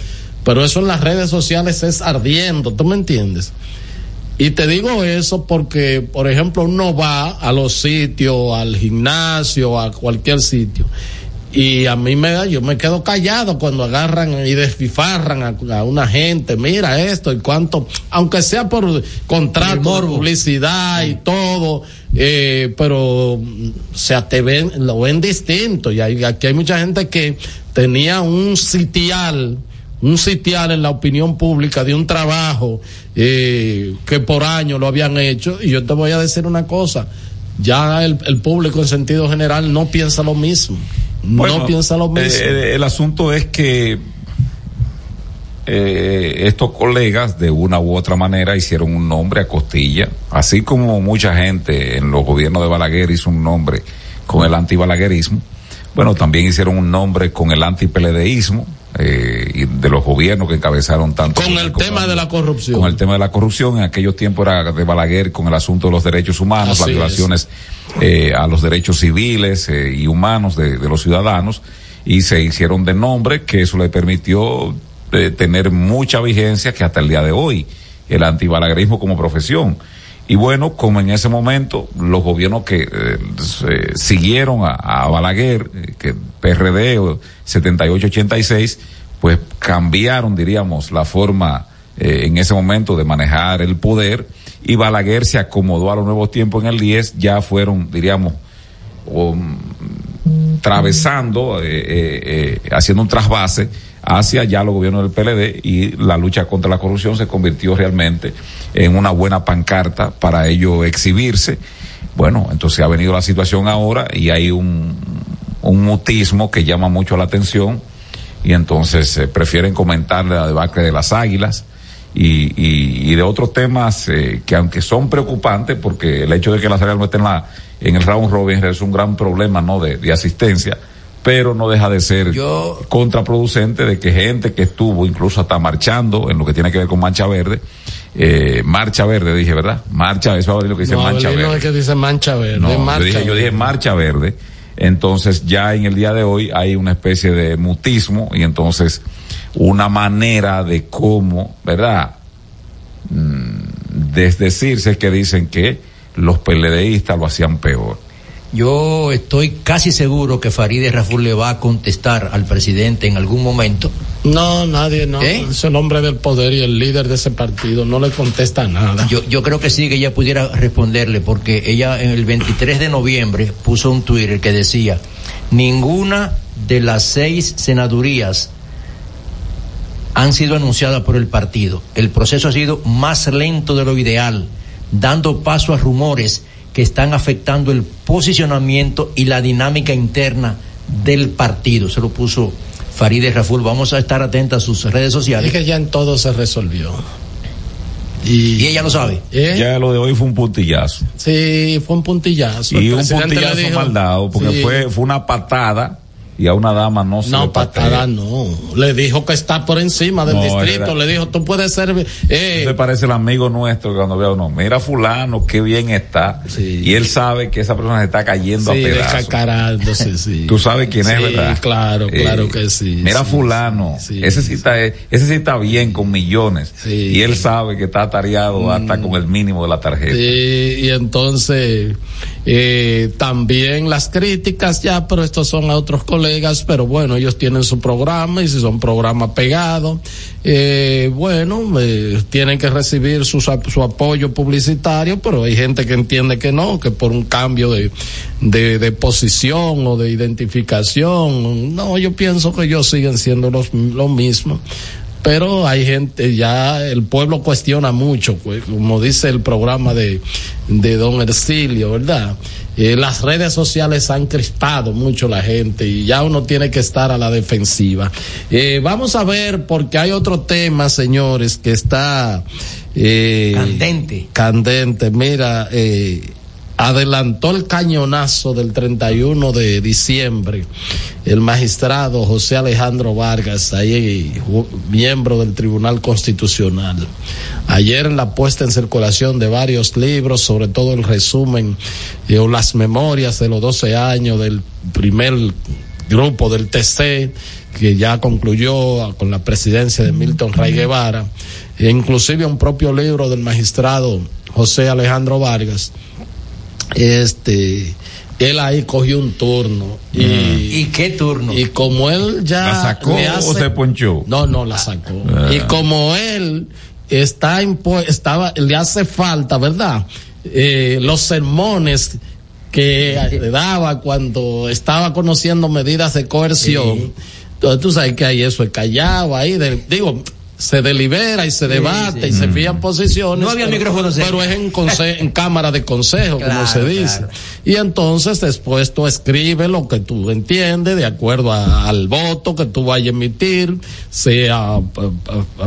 pero eso en las redes sociales es ardiendo, ¿tú me entiendes? Y te digo eso porque, por ejemplo, uno va a los sitios, al gimnasio, a cualquier sitio. Y a mí me da, yo me quedo callado cuando agarran y desfifarran a, a una gente, mira esto y cuánto, aunque sea por contrato, de publicidad y todo, eh, pero mm, o sea, te ven, lo ven distinto. Y hay, aquí hay mucha gente que tenía un sitial, un sitial en la opinión pública de un trabajo eh, que por años lo habían hecho. Y yo te voy a decir una cosa, ya el, el público en sentido general no piensa lo mismo. Bueno, no piensa lo mismo. eh, el asunto es que eh, estos colegas de una u otra manera hicieron un nombre a costilla, así como mucha gente en los gobiernos de Balaguer hizo un nombre con el antibalaguerismo, bueno, también hicieron un nombre con el antipeledeísmo eh, y de los gobiernos que encabezaron tanto. con el tema de la corrupción. Con el tema de la corrupción, en aquellos tiempos era de Balaguer con el asunto de los derechos humanos, Así las violaciones eh, a los derechos civiles eh, y humanos de, de los ciudadanos, y se hicieron de nombre que eso le permitió eh, tener mucha vigencia que hasta el día de hoy, el antibalaguerismo como profesión. Y bueno, como en ese momento los gobiernos que eh, siguieron a, Balaguer, eh, que PRD o 78-86, pues cambiaron, diríamos, la forma eh, en ese momento de manejar el poder. Y Balaguer se acomodó a los nuevos tiempos en el 10, ya fueron, diríamos, mm, atravesando, eh, haciendo un trasvase hacia ya los gobiernos del PLD y la lucha contra la corrupción se convirtió realmente en una buena pancarta para ello exhibirse. Bueno, entonces ha venido la situación ahora y hay un, un mutismo que llama mucho la atención y entonces eh, prefieren comentar la debacle de las águilas y, y, de otros temas eh, que aunque son preocupantes porque el hecho de que las águilas no estén en, la, el round robin es un gran problema no de asistencia pero no deja de ser contraproducente de que gente que estuvo incluso hasta marchando en lo que tiene que ver con Mancha Verde, eh, Marcha Verde dije, ¿verdad? Marcha, eso es lo que dice no, Mancha Verde. es que dice mancha verde. No, marcha yo, dije, yo dije marcha verde. Entonces ya en el día de hoy hay una especie de mutismo y entonces una manera de cómo, ¿verdad? Mm, Desdecirse que dicen que los PLDistas lo hacían peor. Yo estoy casi seguro que Farideh Raful le va a contestar al presidente en algún momento. No, nadie, no. ¿Eh? Es el hombre del poder y el líder de ese partido. No le contesta nada. Yo, yo creo que sí que ella pudiera responderle porque ella en el 23 de noviembre puso un Twitter que decía, ninguna de las seis senadurías han sido anunciadas por el partido. El proceso ha sido más lento de lo ideal, dando paso a rumores que están afectando el posicionamiento y la dinámica interna del partido. Se lo puso Farideh Raful. Vamos a estar atentos a sus redes Es sociales. que ya en todo se resolvió. Y ella lo sabe. ¿Eh? Ya lo de hoy fue un puntillazo. Sí, fue un puntillazo. Y un puntillazo mal dado, porque Sí. fue, fue una patada y a una dama no se No, le patada no. Le dijo que está por encima del No, distrito. era- Le dijo, tú puedes ser. Eh, Usted parece el amigo nuestro que cuando ve a uno, mira fulano, qué bien está. Y él sabe que esa persona se está cayendo sí, a pedazos. descacarándose, sí. Tú sabes quién es, Sí, ¿verdad? claro, Eh, claro que sí. Mira sí, fulano, ese sí está, ese sí está bien con millones. Y él sabe que está tareado hasta con el mínimo de la tarjeta. Mm. Sí, y entonces eh, también las críticas ya, pero estos son a otros colegas, pero bueno, ellos tienen su programa y si son programas pegados, eh, bueno, eh, tienen que recibir su, su apoyo publicitario, pero hay gente que entiende que no, que por un cambio de, de, de posición o de identificación, no, yo pienso que ellos siguen siendo los, lo mismo. Pero hay gente, ya el pueblo cuestiona mucho, pues, como dice el programa de, de don Ercilio, ¿verdad? Eh, las redes sociales han crispado mucho la gente y ya uno tiene que estar a la defensiva. Eh, vamos a ver, porque hay otro tema, señores, que está... Eh, Candente. Candente, mira, eh, adelantó el cañonazo del 31 de diciembre el magistrado José Alejandro Vargas, ahí miembro del Tribunal Constitucional. Ayer en la puesta en circulación de varios libros, sobre todo el resumen eh, o las memorias de los 12 años del primer grupo del TC, que ya concluyó con la presidencia de Milton Ray Guevara, e inclusive un propio libro del magistrado José Alejandro Vargas, este él ahí cogió un turno y, ¿Y qué turno? y como él ya ¿La sacó o se ponchó? no no la sacó Ah. y como él está estaba le hace falta verdad Eh, los sermones que le daba cuando estaba conociendo medidas de coerción entonces tú sabes que ahí eso es callado ahí de- digo se delibera y se debate y se fijan posiciones. No había pero- micrófono cerca. Pero es en, en cámara de consejo, como se dice. claro. Y entonces después tú escribes lo que tú entiendes de acuerdo a- al voto que tú vayas a emitir, sea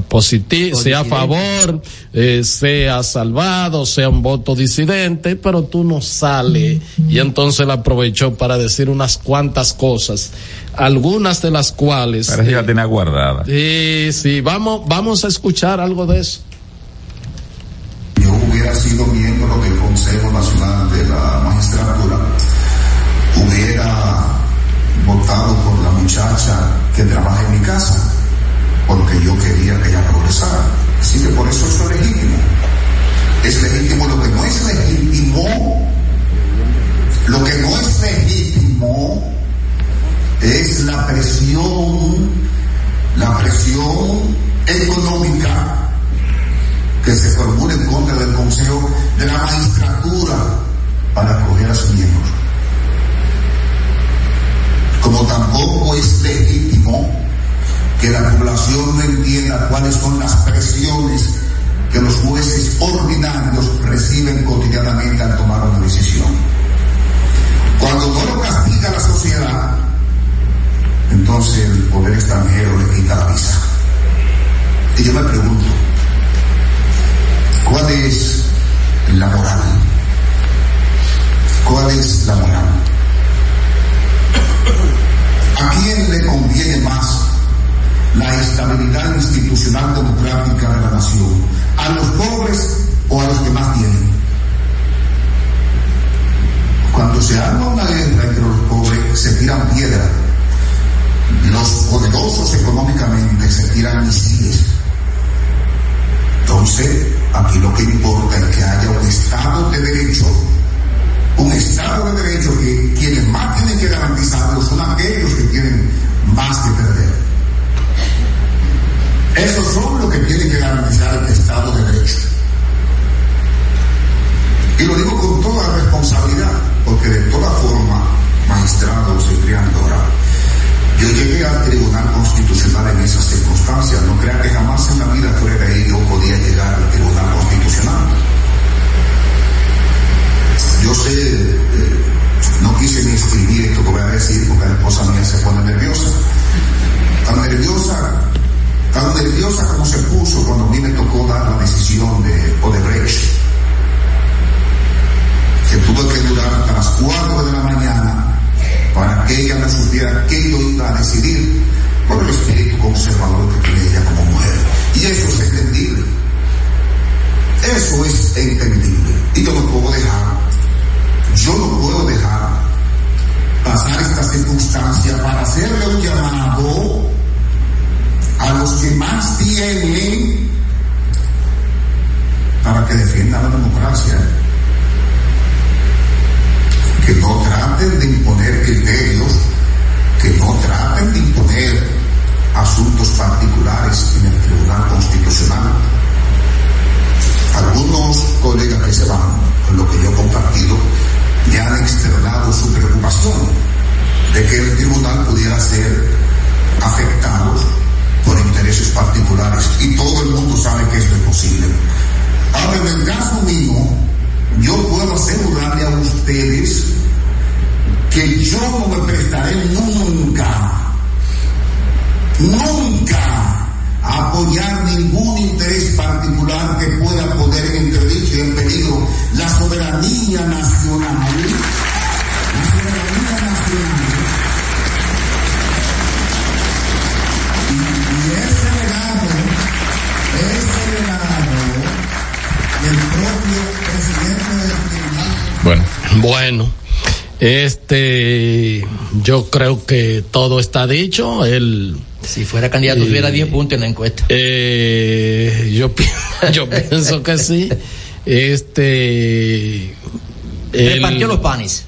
positivo, sea a favor, eh, sea salvado, sea un voto disidente, pero tú no sales. Y entonces él aprovechó para decir unas cuantas cosas, algunas de las cuales... Parece que la eh, tenía guardada. Sí, sí, vamos, vamos a escuchar algo de eso. yo hubiera sido miembro del Consejo Nacional de la Magistratura, hubiera votado por la muchacha que trabaja en mi casa, porque yo quería que ella progresara. Así que por eso eso es legítimo. Es legítimo lo que no es legítimo, lo que no es legítimo es la presión, la presión económica que se formule en contra del Consejo de la Magistratura para acoger a sus miembros. Como tampoco es legítimo que la población no entienda cuáles son las presiones que los jueces ordinarios reciben cotidianamente al tomar una decisión. Cuando no lo castiga la sociedad, entonces el poder extranjero le quita la visa. Y yo me pregunto, ¿Cuál es la moral? ¿Cuál es la moral? ¿A quién le conviene más la estabilidad institucional democrática de la nación? ¿A los pobres o a los que más tienen? Cuando se arma una guerra entre los pobres, se tiran piedras. Los poderosos económicamente se tiran misiles. Entonces, aquí lo que importa es que haya un Estado de Derecho, un Estado de Derecho que quienes más tienen que garantizarlo son aquellos que tienen más que perder. Esos son los que tienen que garantizar el Estado de Derecho. Y lo digo con toda responsabilidad, porque de toda forma, magistrado Cipriano Dora, yo llegué al Tribunal Constitucional en esas circunstancias. No crea que jamás en la vida fuera de ahí yo podía llegar al Tribunal Constitucional. Yo sé, eh, no quise ni escribir esto que voy a decir porque la esposa mía se pone nerviosa. Tan nerviosa, tan nerviosa como se puso cuando a mí me tocó dar la decisión de Odebrecht. Que tuve que durar hasta las 4 de la mañana para que ella no supiera qué yo iba a decidir por el espíritu conservador que tiene ella como mujer. Y eso es entendible. Eso es entendible. Y yo no puedo dejar, yo no puedo dejar pasar esta circunstancia para hacerle un llamado a los que más tienen para que defiendan la democracia que no traten de imponer criterios, que no traten de imponer asuntos particulares en el Tribunal Constitucional. Algunos colegas que se van, con lo que yo he compartido, ya han externado su preocupación de que el tribunal pudiera ser afectado por intereses particulares posible. Ahora, en el caso mío, yo puedo asegurarle a ustedes que yo no me prestaré nunca, nunca apoyar ningún interés particular que pueda poner en entredicho y en peligro la soberanía nacional. La soberanía nacional. Y ese legado, ese legado del Bueno. Bueno. Este, yo creo que todo está dicho. El, Si fuera candidato, tuviera 10 puntos en la encuesta. Eh, yo, pi- yo pienso que sí. Este. Repartió los panes.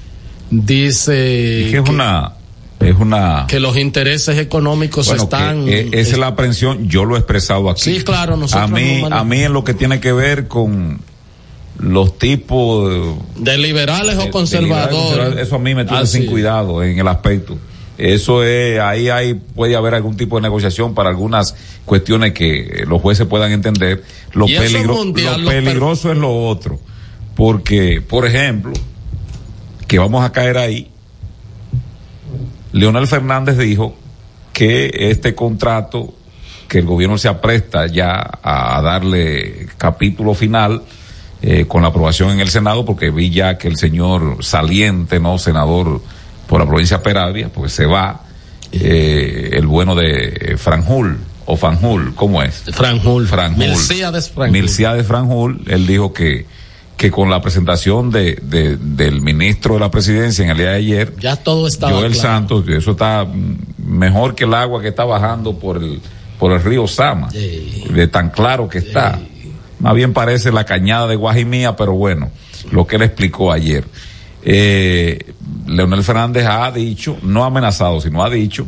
Dice que es una es una que los intereses económicos bueno, están. que, eh, esa es la aprensión yo lo he expresado aquí Sí, claro, nosotros a mí no a mí en lo que tiene que ver con los tipos de liberales de- o conservadores. liberales, eso a mí me tiene Ah, sin cuidado en el aspecto. Eso es ahí hay puede haber algún tipo de negociación para algunas cuestiones que los jueces puedan entender. Lo, peligro- mundial, lo per- peligroso es lo otro. Porque por ejemplo que vamos a caer ahí Leonel Fernández dijo que este contrato que el gobierno se apresta ya a darle capítulo final eh, con la aprobación en el Senado, porque vi ya que el señor saliente, no senador por la provincia de Peravia, pues se va, eh, el bueno de Franjul o Fanjul, ¿cómo es? Franjul. Franjul. Milcíades Franjul. Milcíades Franjul, él dijo que que con la presentación de, de- del ministro de la presidencia en el día de ayer, Ya todo estaba Joel claro. Santos, que eso está mejor que el agua que está bajando por el, por el río Sama, de tan claro que está. Más bien parece la cañada de Guajimía, pero bueno, lo que él explicó ayer. Eh, Leonel Fernández ha dicho, no ha amenazado, sino ha dicho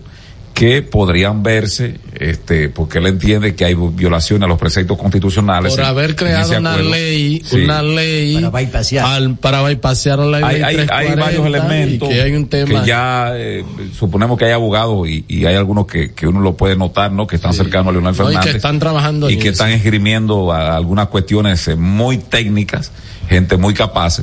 que podrían verse, este, porque él entiende que hay violaciones a los preceptos constitucionales. por en- haber creado una ley, Sí. una ley para bypasear, para bypasear la ley hay, hay, hay 340 varios elementos que hay un tema que ya eh, suponemos que hay abogados y, y hay algunos que, que uno lo puede notar, ¿no? Que están cercanos a Leonel No, y que Fernández. están trabajando y en que eso. están esgrimiendo a- algunas cuestiones eh, muy técnicas, gente muy capaz.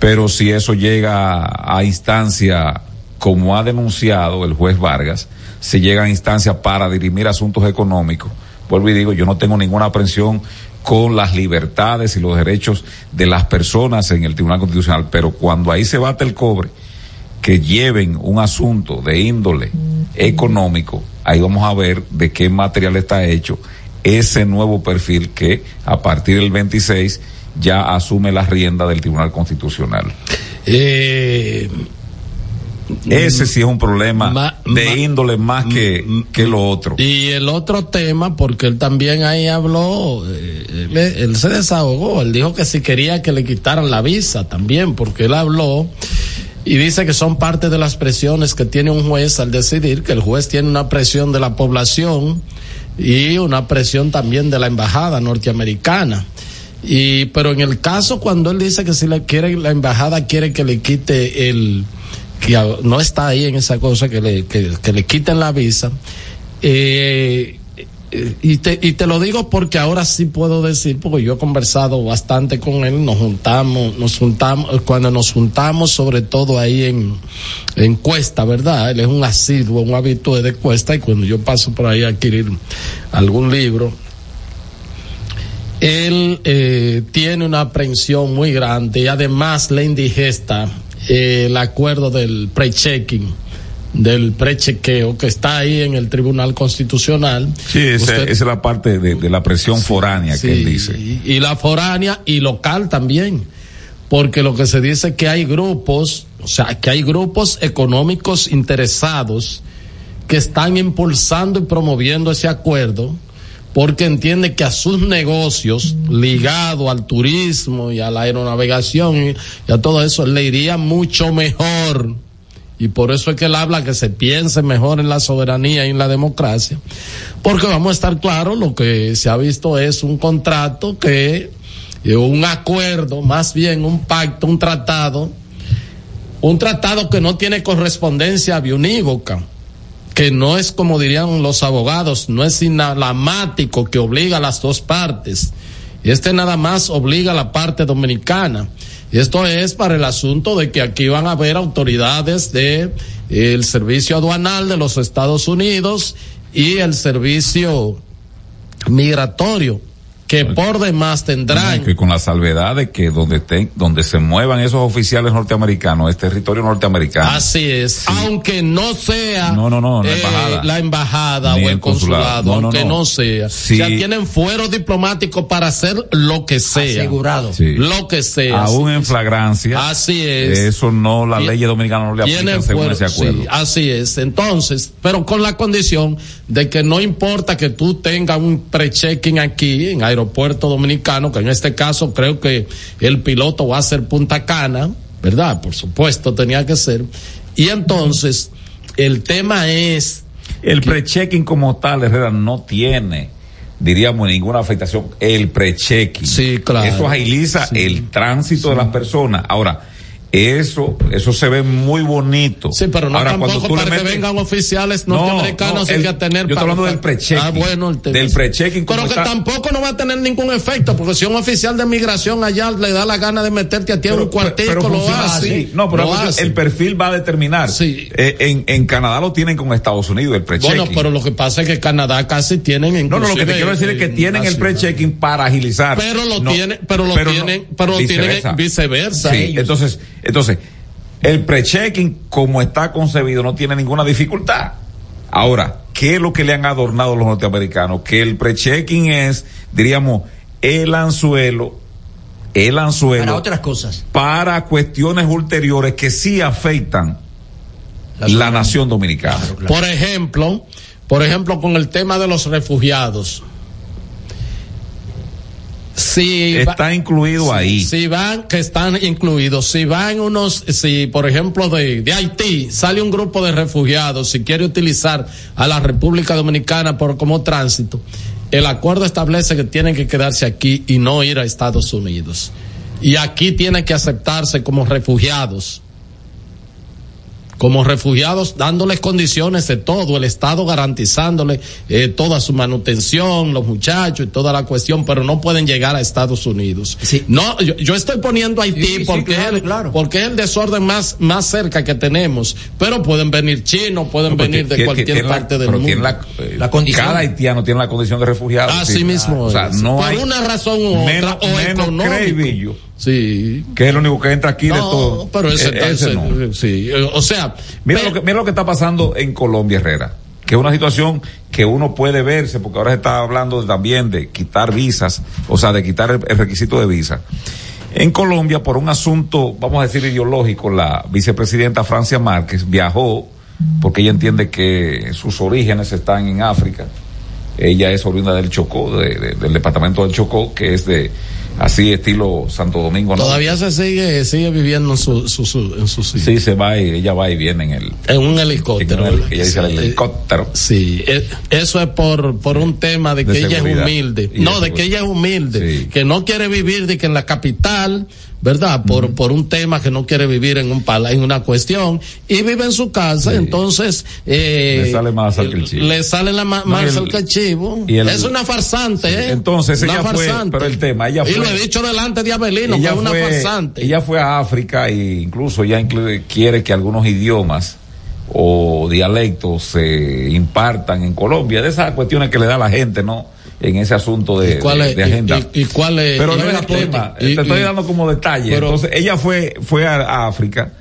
Pero si eso llega a, a instancia, como ha denunciado el juez Vargas, se llega a instancia para dirimir asuntos económicos, vuelvo y digo, yo no tengo ninguna aprensión con las libertades y los derechos de las personas en el Tribunal Constitucional, pero cuando ahí se bate el cobre, que lleven un asunto de índole económico, ahí vamos a ver de qué material está hecho ese nuevo perfil que a partir del 26 ya asume la rienda del Tribunal Constitucional. Eh, Ese sí es un problema Ma- de ma- índole más que, que lo otro. Y el otro tema, porque él también ahí habló, eh, él, él se desahogó, él dijo que si quería que le quitaran la visa también, porque él habló y dice que son parte de las presiones que tiene un juez al decidir, que el juez tiene una presión de la población y una presión también de la embajada norteamericana. Y, pero en el caso cuando él dice que si le quiere, la embajada quiere que le quite el, que no está ahí en esa cosa, que le, que, le quiten la visa, eh, eh, y te, y te lo digo porque ahora sí puedo decir, porque yo he conversado bastante con él, nos juntamos, nos juntamos, cuando nos juntamos sobre todo ahí en, en Cuesta, ¿verdad? Él es un asiduo, un habitué de Cuesta y cuando yo paso por ahí a adquirir algún libro, él eh, tiene una aprensión muy grande y además le indigesta eh, el acuerdo del pre-checking, del pre-chequeo que está ahí en el Tribunal Constitucional. Sí, esa, Usted- esa es la parte de, de la presión foránea Sí, que él dice. Y, y la foránea y local también. Porque lo que se dice es que hay grupos, o sea, que hay grupos económicos interesados que están impulsando y promoviendo ese acuerdo porque entiende que a sus negocios ligados al turismo y a la aeronavegación y, a todo eso le iría mucho mejor. Y por eso es que él habla que se piense mejor en la soberanía y en la democracia. Porque vamos a estar claros, lo que se ha visto es un contrato que, eh, un acuerdo, más bien un pacto, un tratado, un tratado que no tiene correspondencia bionívoca que no es como dirían los abogados, no es inalámático que obliga a las dos partes este nada más obliga a la parte dominicana. Esto es para el asunto de que aquí van a haber autoridades de el servicio aduanal de los Estados Unidos y el servicio migratorio que por demás tendrán que con la salvedad de que donde estén, donde se muevan esos oficiales norteamericanos es territorio norteamericano. Así es, aunque no sea no, no, no, la eh, embajada, la embajada o el consulado. consulado, No, no, aunque no. no, sea. Sí. Ya tienen fueros diplomáticos para hacer lo que sea. Asegurado. Sí. Lo que sea. Aún en flagrancia. Así es. Eso no, la ley dominicana no le Tienen según fuero- ese acuerdo. sí, así es. Entonces, pero con la condición de que no importa que tú tengas un pre-checking aquí en aeropuerto dominicano, que en este caso creo que el piloto va a ser Punta Cana, ¿verdad? Por supuesto, tenía que ser. Y entonces, el tema es El pre-checking como tal, Herrera, no tiene, diríamos, ninguna afectación. El pre-checking. Sí, claro. Eso agiliza el tránsito de las personas. Ahora, eso, eso se ve muy bonito. Sí, pero no Ahora, cuando tampoco le para que vengan oficiales No, norteamericanos no, y el- que a tener yo estoy para- hablando del pre-checking. Ah, bueno, el Del pre-checking Pero que está- tampoco no va a tener ningún efecto, porque si un oficial de migración allá le da la gana de meterte a ti en un cuartico, pero lo funciona hace. así. No, pero lo el- hace. el perfil va a determinar. Eh, en, en Canadá lo tienen con Estados Unidos, el pre-checking. Bueno, pero lo que pasa es que Canadá casi tienen no, no, lo que te quiero decir es que tienen el pre-checking para agilizar. Pero lo No, tienen, pero lo no, tienen, pero lo tienen viceversa. viceversa. Sí, ellos. entonces, entonces, el pre-checking, como está concebido, no tiene ninguna dificultad. Ahora, ¿qué es lo que le han adornado los norteamericanos? Que el pre-checking es, diríamos, el anzuelo, el anzuelo. Para otras cosas. para cuestiones ulteriores que sí afectan la, nación dominicana. Por ejemplo, por ejemplo, con el tema de los refugiados. Si va- Está incluido si- ahí. Si van, que están incluidos, si van unos, si por ejemplo de, de Haití sale un grupo de refugiados, si quiere utilizar a la República Dominicana por como tránsito, el acuerdo establece que tienen que quedarse aquí y no ir a Estados Unidos. Y aquí tienen que aceptarse como refugiados como refugiados, dándoles condiciones de todo, el Estado garantizándole eh, toda su manutención, los muchachos y toda la cuestión, pero no pueden llegar a Estados Unidos. No, yo, yo estoy poniendo a Haití Sí, sí, porque, claro, es el, claro. porque es el desorden más, más cerca que tenemos, pero pueden venir chinos, pueden No, venir de cualquier la- parte del pero mundo. tiene la, eh, Cada haitiano tiene la condición de refugiado. Así sí. mismo O sea, es. no Por hay una razón u otra, menos, o menos Sí. que es el único que entra aquí de No, todo. pero ese, ese no. sí, o sea, Mira lo, que, mira lo que está pasando en Colombia, Herrera. Que es una situación que uno puede verse, porque ahora se está hablando también de quitar visas, o sea, de quitar el, el requisito de visa. En Colombia, por un asunto, vamos a decir, ideológico, la vicepresidenta Francia Márquez viajó, porque ella entiende que sus orígenes están en África. Ella es oriunda del Chocó, de- de- del departamento del Chocó, que es de así estilo Santo Domingo. ¿no? todavía se sigue, sigue viviendo en su, su, su- en su sitio. Sí, se va y ella va y viene en el, En un helicóptero. en el- ella dice el Sí. helicóptero. Sí, eh, eso es por, por un tema de que De ella es humilde. De No, de que ella es humilde. Que no quiere vivir de que en la capital, ¿verdad? Por, por un tema que no quiere vivir en un pala, en una cuestión. Y vive en su casa, entonces, eh, Le sale más al que el chivo. Le sale la ma- No, más y al que el chivo. y el- es una farsante, ¿eh? Entonces una ella fue, farsante. pero el tema, ella y fue. lo he dicho delante de Abelino, que es una farsante. ella fue a África e incluso ya quiere que algunos idiomas o dialectos se impartan en Colombia, de esas cuestiones que le da la gente, ¿no? En ese asunto de, ¿Y cuál de- es- de y- agenda. y- y cuál es- Pero no tema, te estoy dando como detalle. pero- Entonces, ella fue, fue a, a África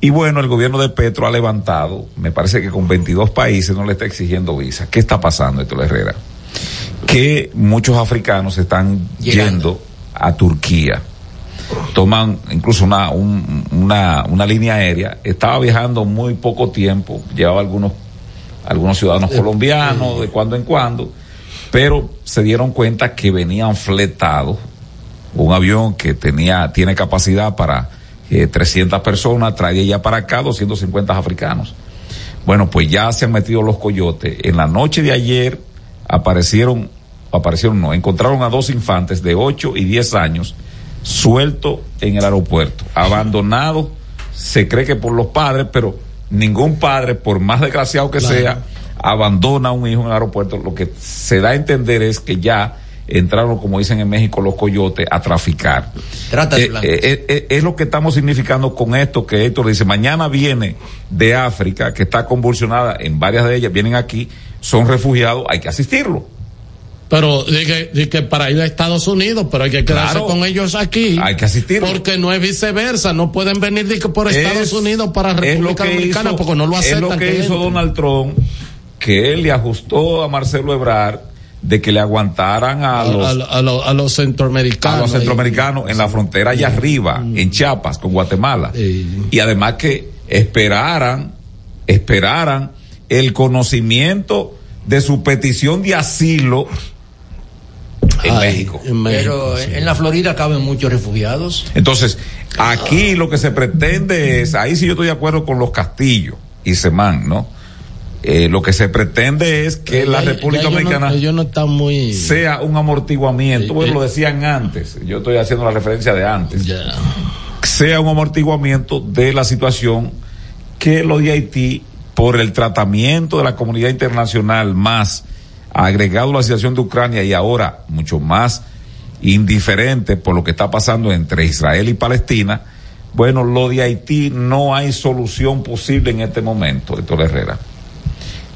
y bueno, el gobierno de Petro ha levantado, me parece que con 22 países no le está exigiendo visa. ¿Qué está pasando, Héctor Herrera? Que muchos africanos están yendo a Turquía. Toman incluso una, un- una, una línea aérea. Estaba viajando muy poco tiempo, llevaba algunos, algunos ciudadanos colombianos de cuando en cuando, pero se dieron cuenta que venían fletados un avión que tenía, tiene capacidad para eh, 300 personas, traía ya para acá 250 africanos. Bueno, pues ya se han metido los coyotes. En la noche de ayer aparecieron, aparecieron no, encontraron a dos infantes de 8 y 10 años sueltos en el aeropuerto, abandonados, se cree que por los padres, pero ningún padre, por más desgraciado que Claro. sea, abandona a un hijo en el aeropuerto. Lo que se da a entender es que ya entraron, como dicen en México, los coyotes a traficar. Trata de Eh, eh, eh, es lo que estamos significando con esto que Héctor dice, mañana viene de África, que está convulsionada en varias de ellas, vienen aquí, son refugiados, hay que asistirlo. Pero dije, dije para ir a Estados Unidos, pero hay que quedarse Claro. con ellos aquí. Hay que asistirlo. Porque no es viceversa, no pueden venir dije, por Es- Estados Unidos para es lo República que Dominicana hizo- porque no lo aceptan. Es lo que hizo. Donald Trump, que él le ajustó a Marcelo Ebrard de que le aguantaran a, a, los, a- a los- a los centroamericanos. a los centroamericanos en la frontera allá arriba, Mm. en Chiapas, con Guatemala. Y además que esperaran, esperaran el conocimiento de su petición de asilo en Ay, México. en México, Pero sí. en la Florida caben muchos refugiados. Entonces, aquí lo que se pretende es, ahí sí yo estoy de acuerdo con los castillos y Semán, ¿no? Eh, lo que se pretende es que la República ya Dominicana no muy. sea un amortiguamiento, bueno, lo decían antes, yo estoy haciendo la referencia de antes, sea un amortiguamiento de la situación que lo de Haití, por el tratamiento de la comunidad internacional más agregado a la situación de Ucrania y ahora mucho más indiferente por lo que está pasando entre Israel y Palestina, bueno, lo de Haití no hay solución posible en este momento, Héctor Herrera.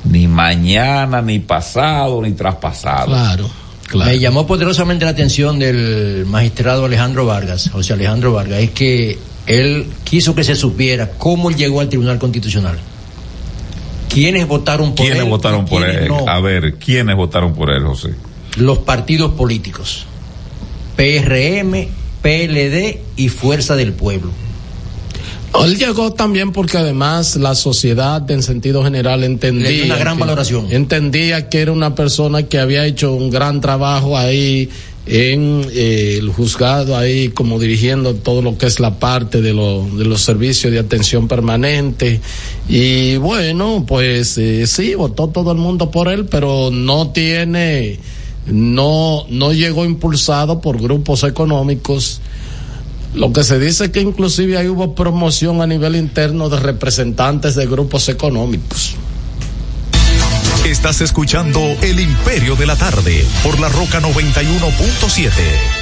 Ni mañana, ni pasado, ni traspasado. Claro, Me llamó poderosamente la atención del magistrado Alejandro Vargas, José Alejandro Vargas, es que él quiso que se supiera cómo él llegó al Tribunal Constitucional. ¿Quiénes votaron por ¿Quiénes él? votaron y por quiénes él? no? A ver, ¿quiénes votaron por él, José? Los partidos políticos. PRM, PLD y Fuerza del Pueblo. Él llegó también porque además la sociedad en sentido general entendía Le dio una gran que- valoración. entendía que era una persona que había hecho un gran trabajo ahí en eh, el juzgado ahí como dirigiendo todo lo que es la parte de, lo- de los servicios de atención permanente y bueno pues eh, sí votó todo el mundo por él pero no tiene no no llegó impulsado por grupos económicos lo que se dice es que inclusive ahí hubo promoción a nivel interno de representantes de grupos económicos. Estás escuchando El Imperio de la Tarde por la Roca 91.7.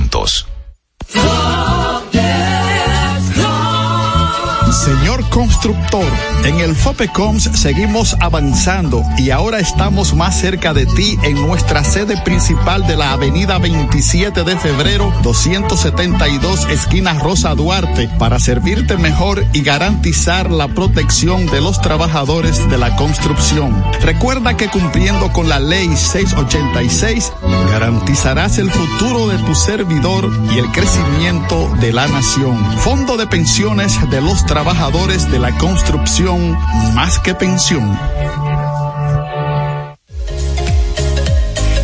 Señor constructor, en el FOPECOMS seguimos avanzando y ahora estamos más cerca de ti en nuestra sede principal de la avenida 27 de febrero 272 esquina Rosa Duarte para servirte mejor y garantizar la protección de los trabajadores de la construcción. Recuerda que cumpliendo con la ley 686 garantizarás el futuro de tu servidor y el crecimiento de la nación. Fondo de pensiones de los trabajadores de la construcción más que pensión.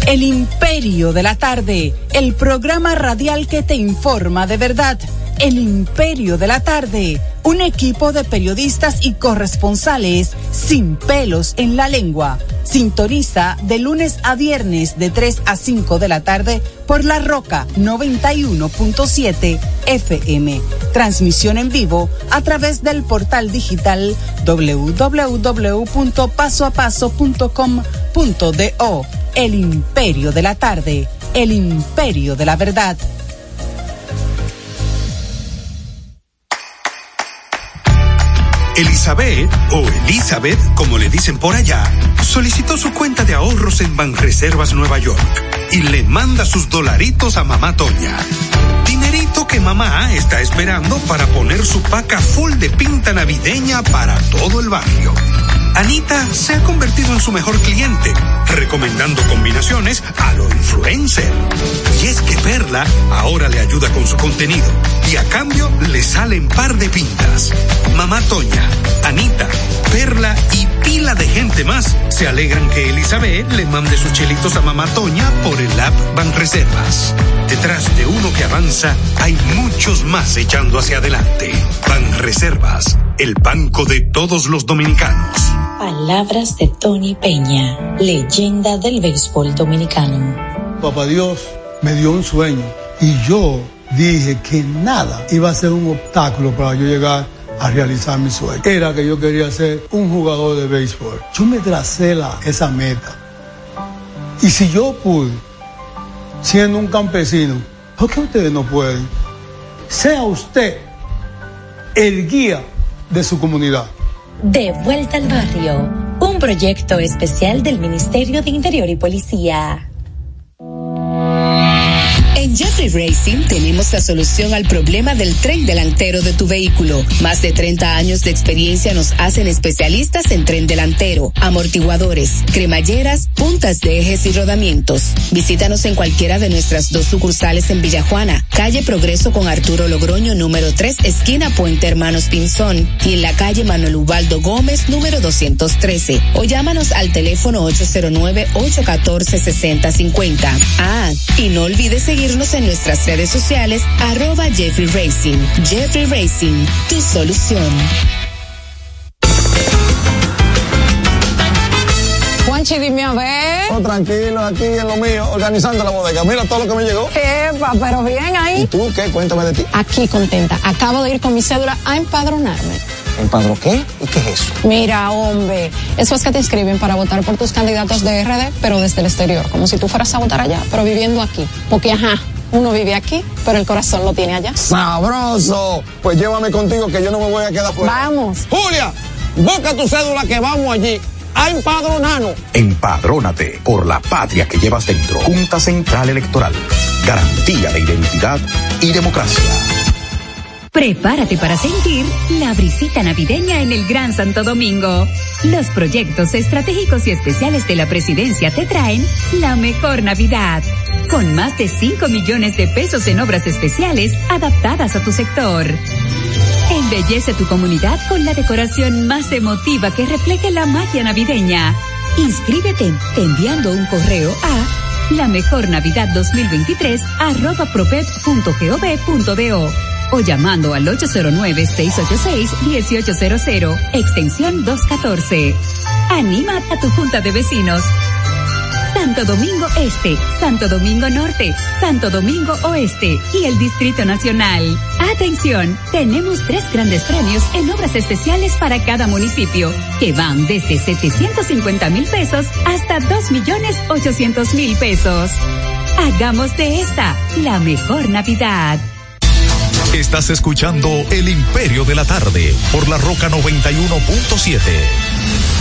El Imperio de la Tarde, el programa radial que te informa de verdad. El Imperio de la Tarde, un equipo de periodistas y corresponsales sin pelos en la lengua. Sintoniza de lunes a viernes de 3 a 5 de la tarde por La Roca 91.7 FM. Transmisión en vivo a través del portal digital www.pasoapaso.com.do. El Imperio de la Tarde, el Imperio de la Verdad. Elizabeth, o Elizabeth, como le dicen por allá, solicitó su cuenta de ahorros en Banreservas Nueva York y le manda sus dolaritos a mamá Toña. Dinerito que mamá está esperando para poner su paca full de pinta navideña para todo el barrio. Anita se ha convertido en su mejor cliente, recomendando combinaciones a lo influencer. Y es que Perla ahora le ayuda con su contenido y a cambio le salen par de pintas. Mamá Toña, Anita, Perla y pila de gente más se alegran que Elizabeth le mande sus chelitos a mamá Toña por el app Banreservas. Detrás de uno que avanza, hay muchos más echando hacia adelante. Banreservas, el banco de todos los dominicanos. Palabras de Tony Peña, leyenda del béisbol dominicano. Papá Dios me dio un sueño y yo dije que nada iba a ser un obstáculo para yo llegar a realizar mi sueño. Era que yo quería ser un jugador de béisbol. Yo me tracé la, esa meta. Y si yo pude, siendo un campesino, ¿por qué ustedes no pueden? Sea usted el guía de su comunidad. De vuelta al barrio, un proyecto especial del Ministerio de Interior y Policía. Jeffrey Racing tenemos la solución al problema del tren delantero de tu vehículo. Más de 30 años de experiencia nos hacen especialistas en tren delantero, amortiguadores, cremalleras, puntas de ejes y rodamientos. Visítanos en cualquiera de nuestras dos sucursales en Villajuana, calle Progreso con Arturo Logroño número 3, esquina Puente Hermanos Pinzón, y en la calle Manuel Ubaldo Gómez número 213. O llámanos al teléfono 809-814-6050. Ah, y no olvides seguirnos en nuestras redes sociales, arroba Jeffrey Racing. Jeffrey Racing, tu solución. Juanchi, dime a ver. Oh, tranquilo, aquí en lo mío, organizando la bodega. Mira todo lo que me llegó. Epa, pero bien ahí. ¿Y tú qué? Cuéntame de ti. Aquí contenta. Acabo de ir con mi cédula a empadronarme. ¿Empadro qué? ¿Y qué es eso? Mira, hombre, eso es que te inscriben para votar por tus candidatos de RD, pero desde el exterior, como si tú fueras a votar allá, pero viviendo aquí. Porque, ajá, uno vive aquí, pero el corazón lo tiene allá. ¡Sabroso! Pues llévame contigo que yo no me voy a quedar fuera. Vamos. Julia, busca tu cédula que vamos allí a empadronarnos. Empadrónate por la patria que llevas dentro. Junta Central Electoral. Garantía de identidad y democracia. Prepárate para sentir la brisita navideña en el Gran Santo Domingo. Los proyectos estratégicos y especiales de la presidencia te traen la mejor Navidad. Con más de 5 millones de pesos en obras especiales adaptadas a tu sector. Embellece tu comunidad con la decoración más emotiva que refleje la magia navideña. Inscríbete enviando un correo a la mejor Navidad 2023 arroba propet.gov.do o llamando al 809-686-1800, extensión 214. Anima a tu junta de vecinos. Santo Domingo Este, Santo Domingo Norte, Santo Domingo Oeste y el Distrito Nacional. Atención, tenemos tres grandes premios en obras especiales para cada municipio, que van desde 750 mil pesos hasta 2 millones 800 mil pesos. Hagamos de esta la mejor Navidad. Estás escuchando El Imperio de la Tarde por la Roca 91.7.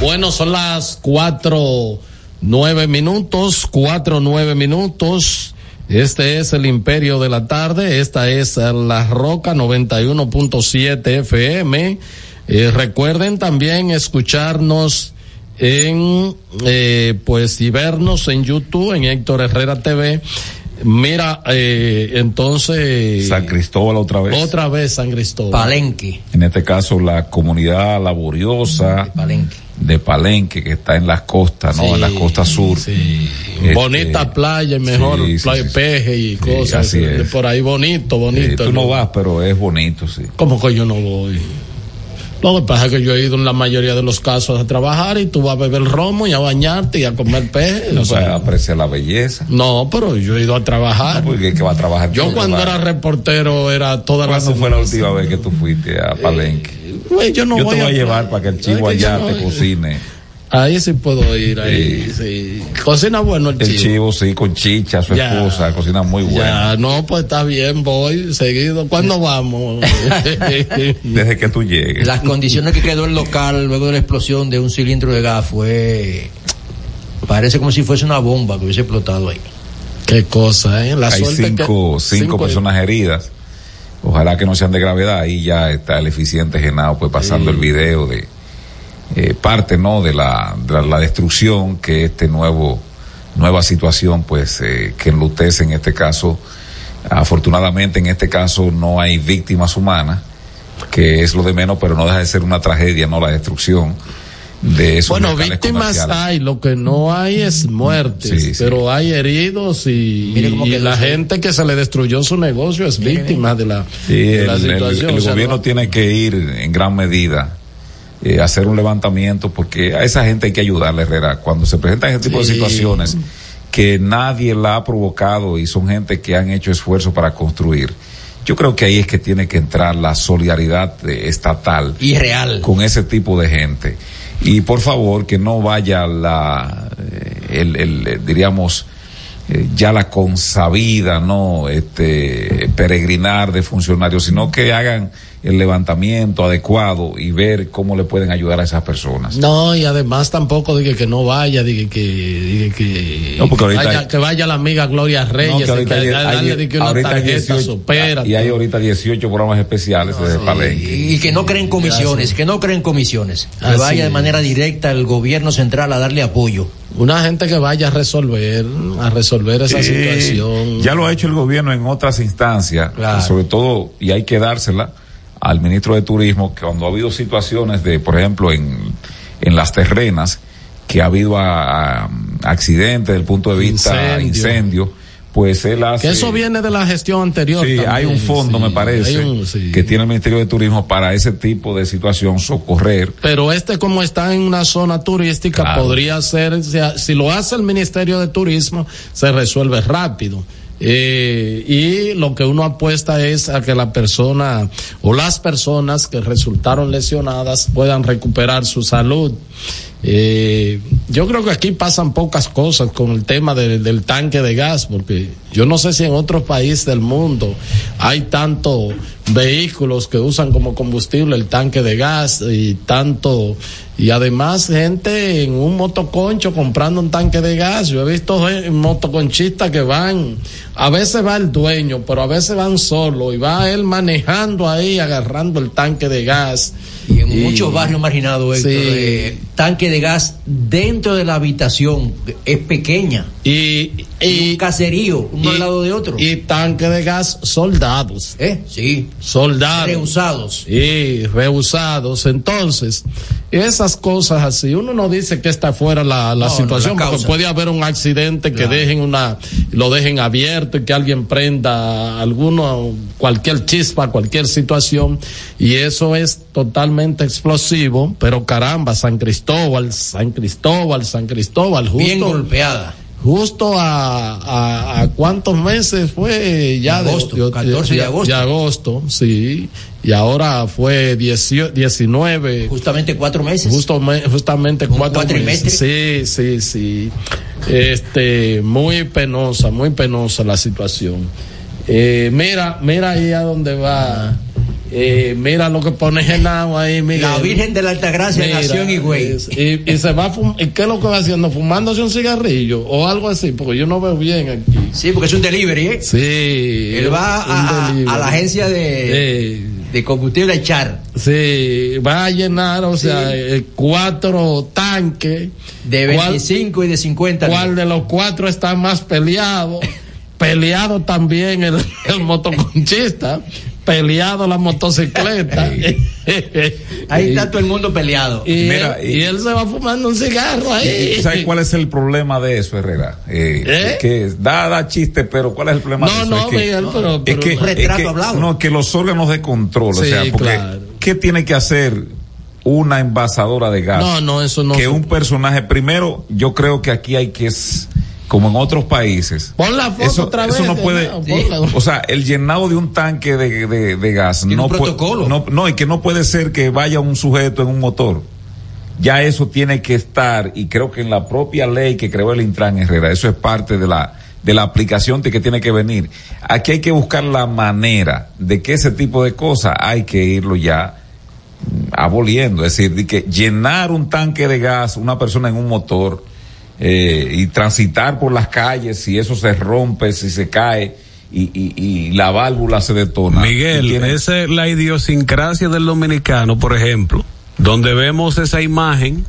Bueno, son las cuatro nueve minutos, cuatro nueve minutos. Este es el Imperio de la Tarde. Esta es la Roca 91.7 FM. Eh, recuerden también escucharnos en, eh, pues, y vernos en YouTube, en Héctor Herrera TV. Mira, eh, entonces. San Cristóbal otra vez. Otra vez San Cristóbal. Palenque. En este caso, la comunidad laboriosa. De Palenque. De Palenque, que está en las costas, ¿no? Sí, en la costa sur. sí. Este, Bonita playa, mejor sí, playa peje y cosas. así es. Por ahí bonito, Eh, bonito. tú no vas, pero es bonito, sí. ¿Cómo que yo no voy? Lo que pasa es que yo he ido en la mayoría de los casos a trabajar y tú vas a beber romo y a bañarte y a comer peje. No o sea, aprecia la belleza. no, pero yo he ido a trabajar. Porque que va a trabajar. Yo cuando era reportero era toda la ¿Cuándo fue la última vez que tú fuiste a Palenque? Güey, yo no yo voy te voy a, a- llevar para que el chivo allá no- te cocine. Ahí sí puedo ir, ahí sí. Cocina bueno el El chivo. chivo, sí, con chicha, su Ya. esposa, cocina muy buena. Ya, no, pues está bien, voy seguido. ¿Cuándo vamos? Desde que tú llegues. Las condiciones que quedó el local luego de la explosión de un cilindro de gas fue. Parece como si fuese una bomba que hubiese explotado ahí. Qué cosa, ¿eh? La Hay suerte cinco, que- cinco personas heridas. Ojalá que no sean de gravedad. Ahí ya está el eficiente Genao, pues pasando el video de eh, parte, ¿no? De la, de la, destrucción que este nuevo, nueva situación, pues, eh, que enlutece en este caso Afortunadamente en este caso no hay víctimas humanas, que es lo de menos, pero no deja de ser una tragedia, no la destrucción de esos Bueno, víctimas hay, lo que no hay es muertes, Sí, sí. pero hay heridos y, y la gente que se le destruyó su negocio es víctima de la, Sí, de la el, el- situación. el o sea, gobierno no- tiene que ir en gran medida eh, hacer un levantamiento porque a esa gente hay que ayudarle, Herrera. Cuando se presentan ese tipo Sí. de situaciones que nadie la ha provocado y son gente que han hecho esfuerzo para construir. Yo creo que ahí es que tiene que entrar la solidaridad eh, estatal Y real. con ese tipo de gente. Y por favor, que no vaya la, eh, el, el, eh, diríamos, eh, ya la consabida, no, este, peregrinar de funcionarios, sino que hagan el levantamiento adecuado y ver cómo le pueden ayudar a esas personas. No, y además tampoco dije que no vaya, dije que, dije que, No, porque ahorita vaya, hay- que vaya la amiga Gloria No, Reyes, que que ahorita hay- darle hay- de que una ahorita hay tarjeta 18 supera. y hay ahorita 18 programas especiales desde Palenque. Y que no creen comisiones, que no creen comisiones. Que Así vaya de manera directa el gobierno central a darle apoyo. Una gente que vaya a resolver, a resolver esa Sí, situación. Ya lo ha hecho el gobierno en otras instancias, Claro. sobre todo, y hay que dársela al ministro de Turismo, que cuando ha habido situaciones de, por ejemplo, en, en las terrenas, que ha habido a- a- accidentes desde el punto de vista Incendio. incendio, pues él hace... Que eso viene de la gestión anterior. Sí, también, hay un fondo, sí, me parece, un- sí. que tiene el Ministerio de Turismo para ese tipo de situación, socorrer. Pero este como está en una zona turística Claro. podría ser, si, si lo hace el Ministerio de Turismo, se resuelve rápido. Eh, y lo que uno apuesta es a que la persona o las personas que resultaron lesionadas puedan recuperar su salud. Eh, yo creo que aquí pasan pocas cosas con el tema de- del tanque de gas, porque yo no sé si en otros países del mundo hay tanto vehículos que usan como combustible el tanque de gas y tanto y además gente en un motoconcho comprando un tanque de gas. Yo he visto motoconchistas que van, a veces va el dueño, pero a veces van solo y va él manejando ahí agarrando el tanque de gas. Y en muchos barrios marginados, Héctor, Sí. eh, tanque de gas dentro de la habitación es pequeña. Y, y un caserío, uno y- al lado de otro. Y tanque de gas soldados. ¿Eh? Sí. Soldados. Reusados. Sí, rehusados. Entonces, esas cosas así, uno no dice que está fuera la, la No, no, situación, la porque puede haber un accidente que Claro. dejen una, lo dejen abierto y que alguien prenda alguno, cualquier chispa, cualquier situación, y eso es totalmente explosivo, pero caramba, San Cristóbal, San Cristóbal, San Cristóbal, justo. Bien golpeada. Justo a, a, a cuántos meses fue ya De agosto, de, 14 de agosto. de agosto, sí. Y ahora fue 18, 19. Justamente cuatro meses. Justo, me- justamente cuatro meses. Sí, sí, sí. Este, muy penosa, muy penosa la situación. Eh, mira, mira ahí a donde va. Eh, mira lo que pone Genao ahí, Miguel. La Virgen de la Altagracia Mira, nació en Higüey. es- Y, y se va fum- ¿y qué es lo que va haciendo? ¿Fumándose un cigarrillo o algo así? Porque yo no veo bien aquí. Sí, porque es un delivery, ¿eh? Sí. Él va a, la agencia de, de combustible a echar. Sí, va a llenar, o sea, eh, cuatro tanques. De ¿Cuál- 25 y de 50. ¿Cuál de los cuatro está más peleado? peleado también el, el motoconchista, peleado la motocicleta. Ahí está todo el mundo peleado. Y, Mira, él, y él se va fumando un cigarro ahí. ¿Sabes cuál es el problema de eso, Herrera? Eh, ¿Eh? Que da, da chiste, pero ¿cuál es el problema No, de eso? no, es que, Miguel, pero- es pero- que, Un retrato es que- hablado. No, que los órganos de control, o sea, porque claro. ¿qué tiene que hacer una envasadora de gas? No, no, eso no Que un personaje, primero, yo creo que aquí hay que, es, como en otros países, Pon la foto eso, otra eso vez. no puede, o sea, el llenado de un tanque de, de, de gas Tiene no un puede, protocolo. no, no, y que no puede ser que vaya un sujeto en un motor. Ya eso tiene que estar, y creo que en la propia ley que creó el Intran Herrera, eso es parte de la, de la aplicación de que tiene que venir. Aquí hay que buscar la manera de que ese tipo de cosas hay que irlo ya aboliendo, es decir, de que llenar un tanque de gas, una persona en un motor, eh, y transitar por las calles, si eso se rompe, si se cae y, y, y la válvula se detona. Miguel, tiene- esa es la idiosincrasia del dominicano, por ejemplo, donde vemos esa imagen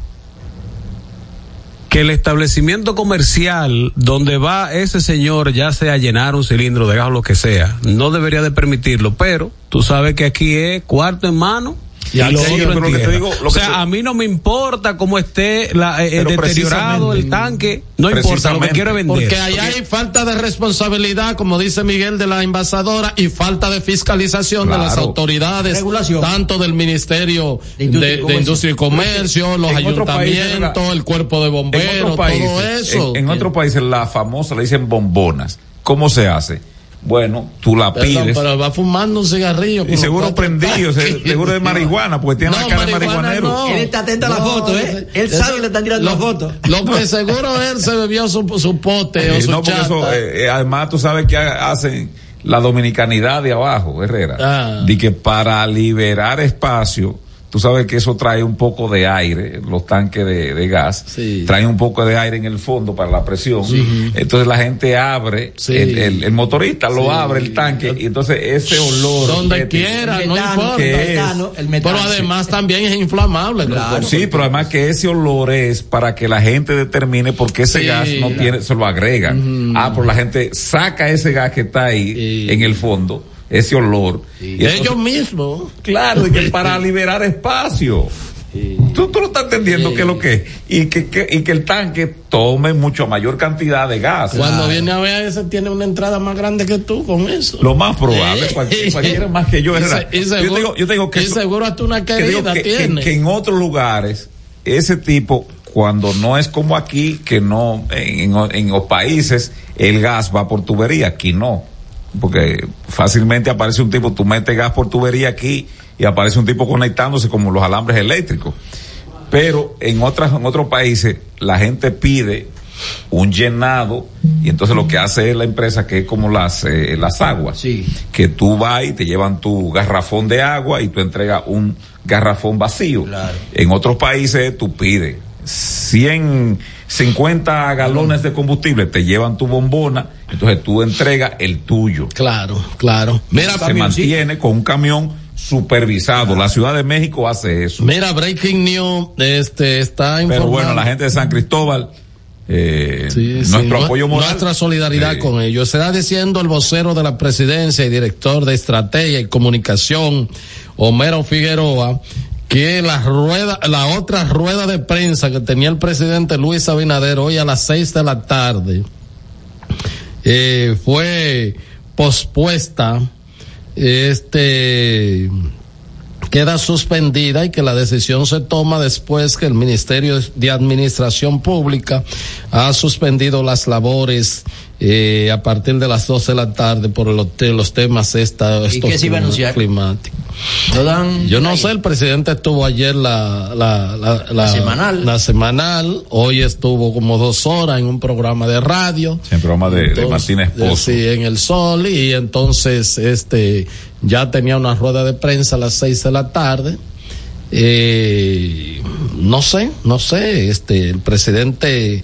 que el establecimiento comercial donde va ese señor, ya sea a llenar un cilindro de gas o lo que sea, no debería de permitirlo, pero tú sabes que aquí es cuarto en mano. Y lo otro que te digo- lo o que sea, te- a mí no me importa cómo esté la, eh, deteriorado el tanque, no importa, lo que quiero es vender. Porque ahí hay falta de responsabilidad, como dice Miguel, de la envasadora y falta de fiscalización de las autoridades, Regulación. tanto del Ministerio de, Industria y de Comercio. Industria y Comercio, los En otros países, ayuntamientos, el cuerpo de bomberos, todo eso. en, en otros países la famosa le dicen bombonas. ¿Cómo se hace? Bueno, tú la Perdón, pides. pero va fumando un cigarrillo. Y seguro prendido, se- seguro de marihuana, porque tiene No, la cara de marihuanero. no. Él está atento a la No, foto, ¿eh? Él sabe que le están tirando lo- la foto. Lo que seguro él se bebió su, su pote o Eh, su no, porque chata. eso, eh, eh, además tú sabes que ha- hacen la dominicanidad de abajo, Herrera. Ah. De que para liberar espacio, tú sabes que eso trae un poco de aire, los tanques de, de gas, Sí. traen un poco de aire en el fondo para la presión. Sí. Entonces la gente abre, Sí. el, el- el motorista lo Sí. abre el tanque y entonces ese olor. Donde quiera, El no metano, importa. ¿Qué el es? metano, el metano. Pero además también es inflamable. Claro. Sí, pero además que ese olor es para que la gente determine por qué ese Sí. gas no tiene, se lo agregan. Ah, pero la gente saca ese gas que está ahí en el fondo, ese olor. Y Ellos mismos. claro, y que para liberar espacio. Tú, tú lo estás entendiendo Sí. que es lo que es. Y que, que- y que el tanque tome mucho mayor cantidad de gas. Cuando viene a ver, ese tiene una entrada más grande que tú con eso. Lo más probable, Sí. cualquier- cualquiera más que yo. Y Herrera. se- y yo, seguro- te digo, yo te digo que y seguro hasta una querida que, que- tiene. que en otros lugares ese tipo cuando no es como aquí que no en, en- en los países el gas va por tubería aquí no porque fácilmente aparece un tipo tú metes gas por tubería aquí y aparece un tipo conectándose como los alambres eléctricos pero en otras en otros países la gente pide un llenado y entonces lo que hace es la empresa que es como las eh, las aguas Sí. que tú vas y te llevan tu garrafón de agua y tú entregas un garrafón vacío Claro. en otros países tú pides 100 50 galones de combustible te llevan tu bombona entonces tú entregas el tuyo. Claro, claro. Mira, se mantiene con un camión supervisado. La Ciudad de México hace eso. Mira, Breaking News, este, está informando. pero bueno la gente de San Cristóbal eh, Sí, nuestro nue- apoyo moral. Nuestra solidaridad con ellos. Será diciendo el vocero de la presidencia y director de estrategia y comunicación, Homero Figueroa, que la rueda, la otra rueda de prensa que tenía el presidente Luis Abinader hoy a las seis de la tarde, eh, fue pospuesta, este, queda suspendida y que la decisión se toma después que el Ministerio de Administración Pública ha suspendido las labores eh, a partir de las 12 de la tarde por los, te- los temas esta, ¿Y estos qué se iba a clima- anunciar? climáticos. No dan Yo no ahí. sé, el presidente estuvo ayer la, la, la, La semanal. la semanal, hoy estuvo como dos horas en un programa de radio. en programa de, de Entonces, Martínez eh, Pozo Sí, en el sol y entonces este ya tenía una rueda de prensa a las seis de la tarde. Eh, no sé, no sé, este el presidente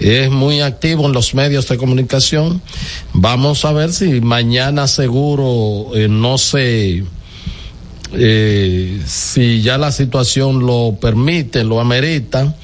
es muy activo en los medios de comunicación. Vamos a ver si mañana seguro eh, no se eh, si ya la situación lo permite, lo amerita,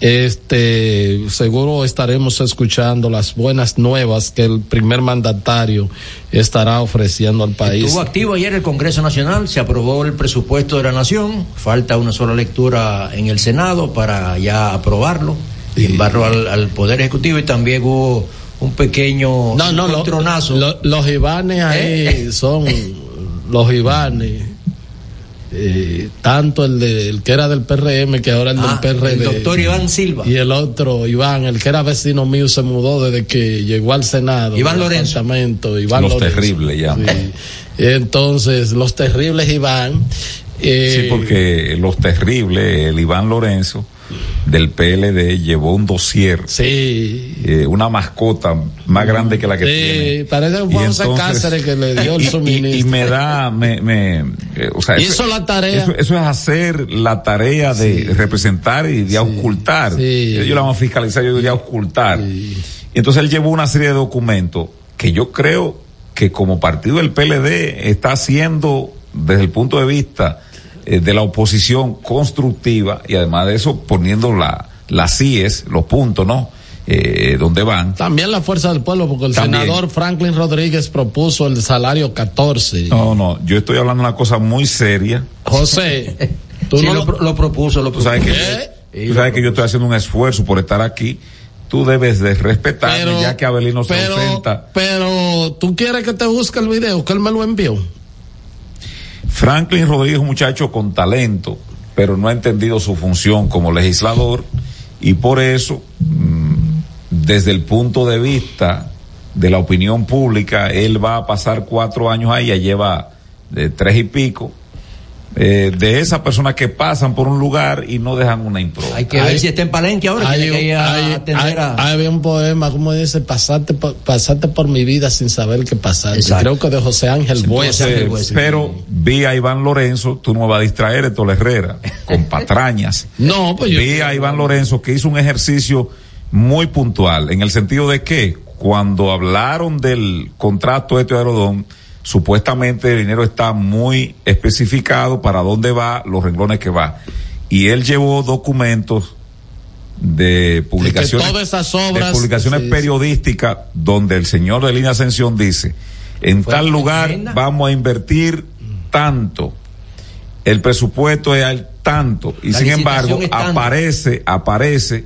este, seguro estaremos escuchando las buenas nuevas que el primer mandatario estará ofreciendo al país. Estuvo activo ayer el Congreso Nacional, se aprobó el presupuesto de la Nación, falta una sola lectura en el Senado para ya aprobarlo y enviarlo al, al Poder Ejecutivo y también hubo un pequeño No, no, lo- encontronazo. lo- los Ivanes ahí ¿Eh? son los Ivanes. Eh, tanto el, de, el que era del PRM que ahora el Ah, del PRD. el doctor Iván Silva. Y el otro, Iván, el que era vecino mío, se mudó desde que llegó al Senado. Iván Lorenzo. Iván los Lorenzo. terribles ya Sí. Entonces, los terribles Iván. eh, Sí, porque los terribles, el Iván Lorenzo del PLD llevó un dossier, Sí. eh, una mascota más grande que la que Sí, tiene. parece un entonces- Cáceres que le dio el y- suministro. Y, me da, me, me, eh, o sea, Hizo la tarea. Eso, eso es hacer la tarea de representar y de ocultar. Sí. Yo la vamos a fiscalizar, yo diría ocultar. Y entonces él llevó una serie de documentos que yo creo que como partido del PLD está haciendo desde el punto de vista eh, de la oposición constructiva y además de eso poniendo la, las CIES, los puntos, ¿no? Eh, donde van. También la fuerza del pueblo, porque el También. senador Franklin Rodríguez propuso el salario 14. No, no, yo estoy hablando de una cosa muy seria. José, tú Sí, no lo, lo- lo propuso, lo Tú sabes que, ¿Eh? tú sabes que yo estoy haciendo un esfuerzo por estar aquí. Tú debes de respetarme Pero- ya que Abelino se pero, ausenta. pero tú quieres que te busque el video, que él me lo envió. Franklin Rodríguez es un muchacho con talento, pero no ha entendido su función como legislador y por eso, mm, desde el punto de vista de la opinión pública, él va a pasar cuatro años ahí, ya lleva de tres y pico, eh, de esas personas que pasan por un lugar y no dejan una impro. Hay que ver si está en Palenque ahora. Hay, que hay- a- hay un poema, como dice, pasaste por, pasaste por mi vida sin saber qué pasaste. Creo que de José Ángel Buesa. Pero vi a Iván Lorenzo, tú no me vas a distraer, esto la Herrera, con patrañas. No, pues yo- Vi a Iván Lorenzo que hizo un ejercicio muy puntual, en el sentido de que cuando hablaron del contrato este de Aerodón, supuestamente el dinero está muy especificado para dónde va, los renglones que va. Y él llevó documentos de publicaciones, todas esas obras- de publicaciones sí, sí. periodísticas donde el señor de línea Ascensión dice, en tal lugar agenda. vamos a invertir tanto, el presupuesto es al tanto, y La sin embargo aparece, aparece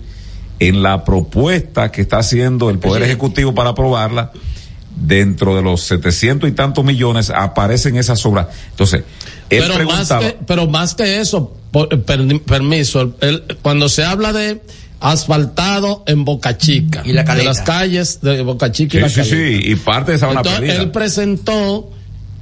en la propuesta que está haciendo el Poder Presidente. Ejecutivo para aprobarla, dentro de los 700 y tantos millones aparecen esas obras. Entonces, él pero, más que, pero más que eso, por- per- permiso, el- el- cuando se habla de asfaltado en Boca Chica, Y la de las calles de Boca Chica y sí, la sí, Caleta. sí, y parte de Sabana Entonces, él presentó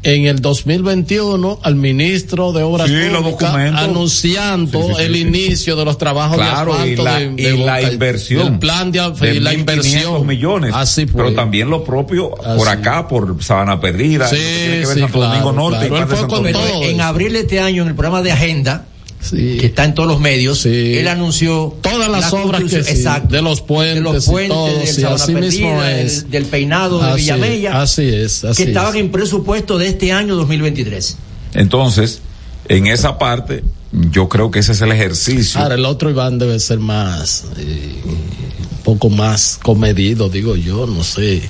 en el 2021 al ministro de Obras Sí, Públicas anunciando Sí, sí, sí, el sí. inicio de los trabajos Claro, de y asfalto la, de, y de la Boca- inversión. el plan de, de y la 1.500 inversión millones. Así fue. Pero también lo propio por Así. acá, por Sabana Perdida. Sí, que tiene que ver sí, Santo Domingo claro, Norte y claro. Él parte de fue Santo con Domingo. todo. en abril de este año, en el programa de Agenda, Sí. que está en todos los medios, Sí. él anunció todas las la obras que construcción- sí, exacto, de los puentes, de los y puentes, todo, del sí, Sabana así mismo Perdida, es. del, del peinado de Así- Villamella, Así es, así que estaban es. en presupuesto de este año 2023. Entonces, en esa parte, yo creo que ese es el ejercicio. Ahora, el otro Iván debe ser más, eh, un poco más comedido, digo yo, no sé.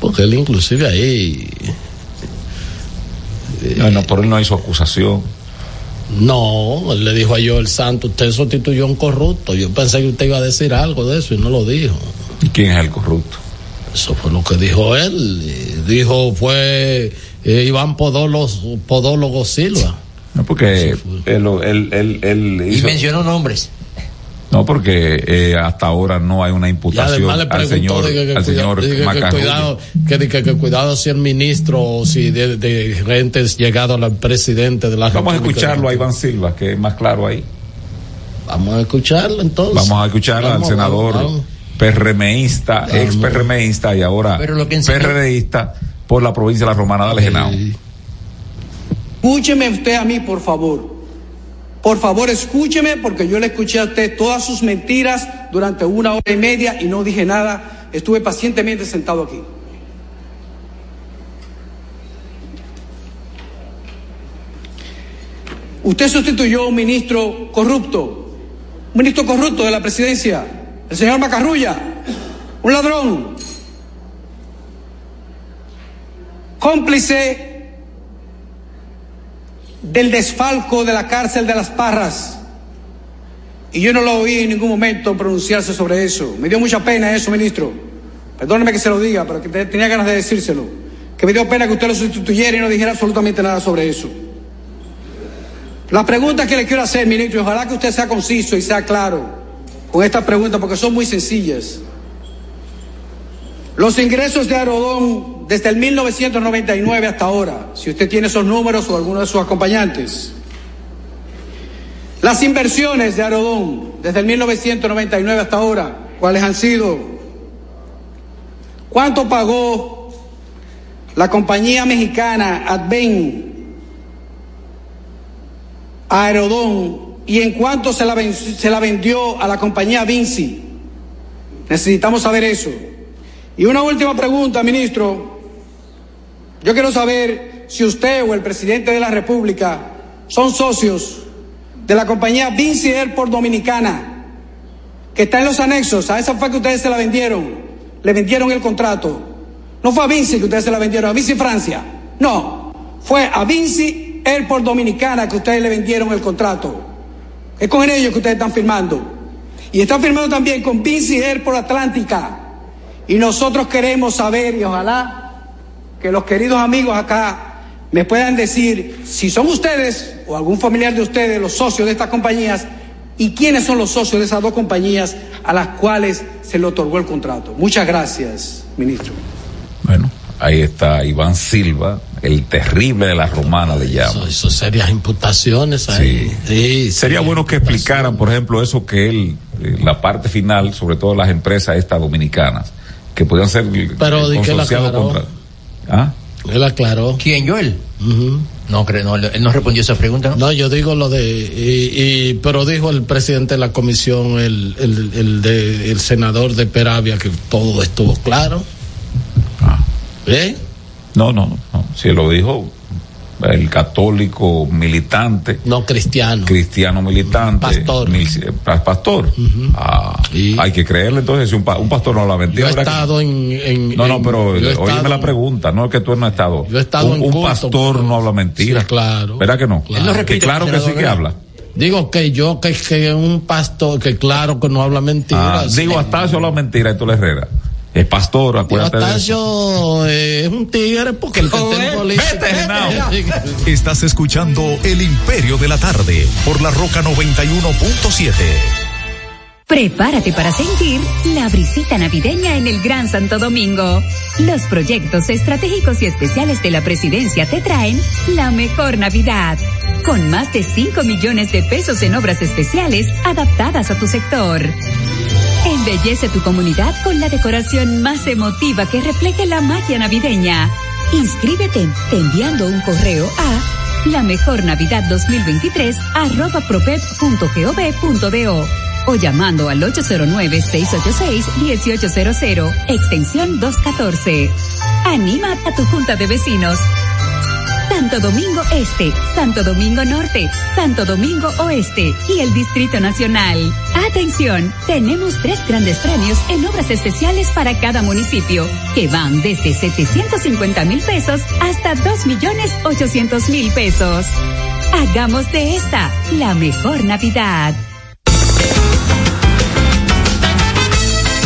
Porque él inclusive ahí, No, no, por él no hizo acusación. No, él le dijo a Joel Santos, usted sustituyó a un corrupto. Yo pensé que usted iba a decir algo de eso y no lo dijo. ¿Y quién es el corrupto? Eso fue lo que dijo él. y Dijo, fue eh, Iván Podolos, Podólogo Silva. No, porque él, él, él, él Y hizo- mencionó nombres. No, porque eh, hasta ahora no hay una imputación le al señor, que, que al señor que- que cuidado, que, de que- que cuidado si el ministro o si de, de gentes llegado al presidente de la Vamos a escucharlo a. Iván Silva, que es más claro ahí. Vamos a escucharlo entonces. Vamos a escuchar al senador vamos, vamos. PRMista, Vamos. ex PRMista y ahora PRDista por la provincia de la Romana de Genao. Escúcheme usted a mí, por favor. Por favor, escúcheme porque yo le escuché a usted todas sus mentiras durante una hora y media y no dije nada. Estuve pacientemente sentado aquí. Usted sustituyó a un ministro corrupto, un ministro corrupto de la presidencia, el señor Macarrulla, un ladrón, cómplice del desfalco de la cárcel de las Parras. Y yo no lo oí en ningún momento pronunciarse sobre eso. Me dio mucha pena eso, ministro. Perdóneme que se lo diga, pero que te- tenía ganas de decírselo. Que me dio pena que usted lo sustituyera y no dijera absolutamente nada sobre eso. La pregunta que le quiero hacer, ministro, y ojalá que usted sea conciso y sea claro con estas preguntas, porque son muy sencillas. Los ingresos de Aerodón desde el 1999 hasta ahora, si usted tiene esos números o alguno de sus acompañantes. Las inversiones de Aerodón desde el 1999 hasta ahora, ¿cuáles han sido? ¿Cuánto pagó la compañía mexicana Adven a Aerodón y en cuánto se la, se la vendió a la compañía Vinci? Necesitamos saber eso. Y una última pregunta, ministro. Yo quiero saber si usted o el presidente de la República son socios de la compañía Vinci Airport Dominicana, que está en los anexos, a esa fue que ustedes se la vendieron, le vendieron el contrato. No fue a Vinci que ustedes se la vendieron, a Vinci Francia. No, fue a Vinci Airport Dominicana que ustedes le vendieron el contrato. Es con ellos que ustedes están firmando. Y están firmando también con Vinci Airport Atlántica. Y nosotros queremos saber, y ojalá que los queridos amigos acá me puedan decir si son ustedes o algún familiar de ustedes los socios de estas compañías y quiénes son los socios de esas dos compañías a las cuales se le otorgó el contrato. Muchas gracias, ministro. Bueno, ahí está Iván Silva, el terrible de la romana de llama. Eso, eso serias imputaciones ahí. Sí. Sería bueno que explicaran, por ejemplo, eso que él, eh, la parte final, sobre todo las empresas estas dominicanas, que podían ser Pero eh, consorciados aclaró. contra- ¿Ah? Él aclaró. ¿Quién, Joel? No, creo, no, él no respondió esa pregunta, ¿no? No, yo digo lo de, y, y- pero dijo el presidente de la comisión, el, el, el, de, el senador de Peravia, que todo estuvo claro. ¿Eh? No, no, no. Si lo dijo el católico militante. No cristiano. Cristiano militante. Pastor. mil- eh, pastor. Ah, hay que creerle entonces si un, pa- un pastor no habla mentira. Yo he ¿verdad que- estado en, en- No, no, pero he óyeme la pregunta, no es que tú no has estado. Yo he estado un, en un culto, pastor no habla mentira. Sí, claro. ¿Verdad que no? Él no repite, que claro que sí que habla. Digo que yo, que, que un pastor, que claro que no habla Ah, mentiras. digo, Astacio habla mentira y tú le Herrera. Es pastor, acuérdate de eh, es un tigre porque el política. Estás escuchando El Imperio de la Tarde por la Roca 91.7. Prepárate para sentir la brisita navideña en el Gran Santo Domingo. Los proyectos estratégicos y especiales de la presidencia te traen la mejor Navidad. Con más de 5 millones de pesos en obras especiales adaptadas a tu sector. Embellece tu comunidad con la decoración más emotiva que refleje la magia navideña. Inscríbete enviando un correo a la mejor Navidad 2023 arroba propep.gov.do o llamando al 809-686-1800, extensión 214. Anima a tu junta de vecinos. Santo Domingo Este, Santo Domingo Norte, Santo Domingo Oeste y el Distrito Nacional. Atención, tenemos tres grandes premios en obras especiales para cada municipio, que van desde 750 mil pesos hasta 2 millones 800 mil pesos. Hagamos de esta la mejor Navidad.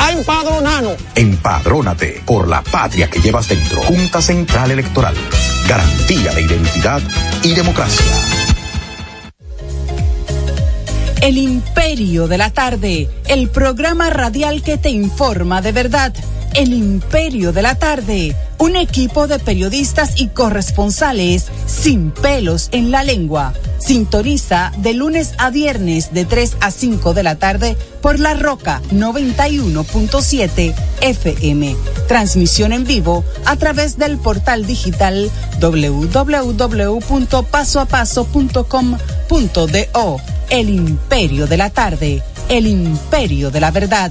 a empadronarnos. Empadrónate por la patria que llevas dentro. Junta Central Electoral. Garantía de identidad y democracia. El Imperio de la Tarde, el programa radial que te informa de verdad. El Imperio de la Tarde, un equipo de periodistas y corresponsales sin pelos en la lengua. Sintoniza de lunes a viernes de 3 a 5 de la tarde por La Roca 91.7 FM. Transmisión en vivo a través del portal digital www.pasoapaso.com.do. El Imperio de la Tarde, el Imperio de la Verdad.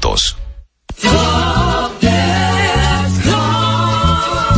juntos.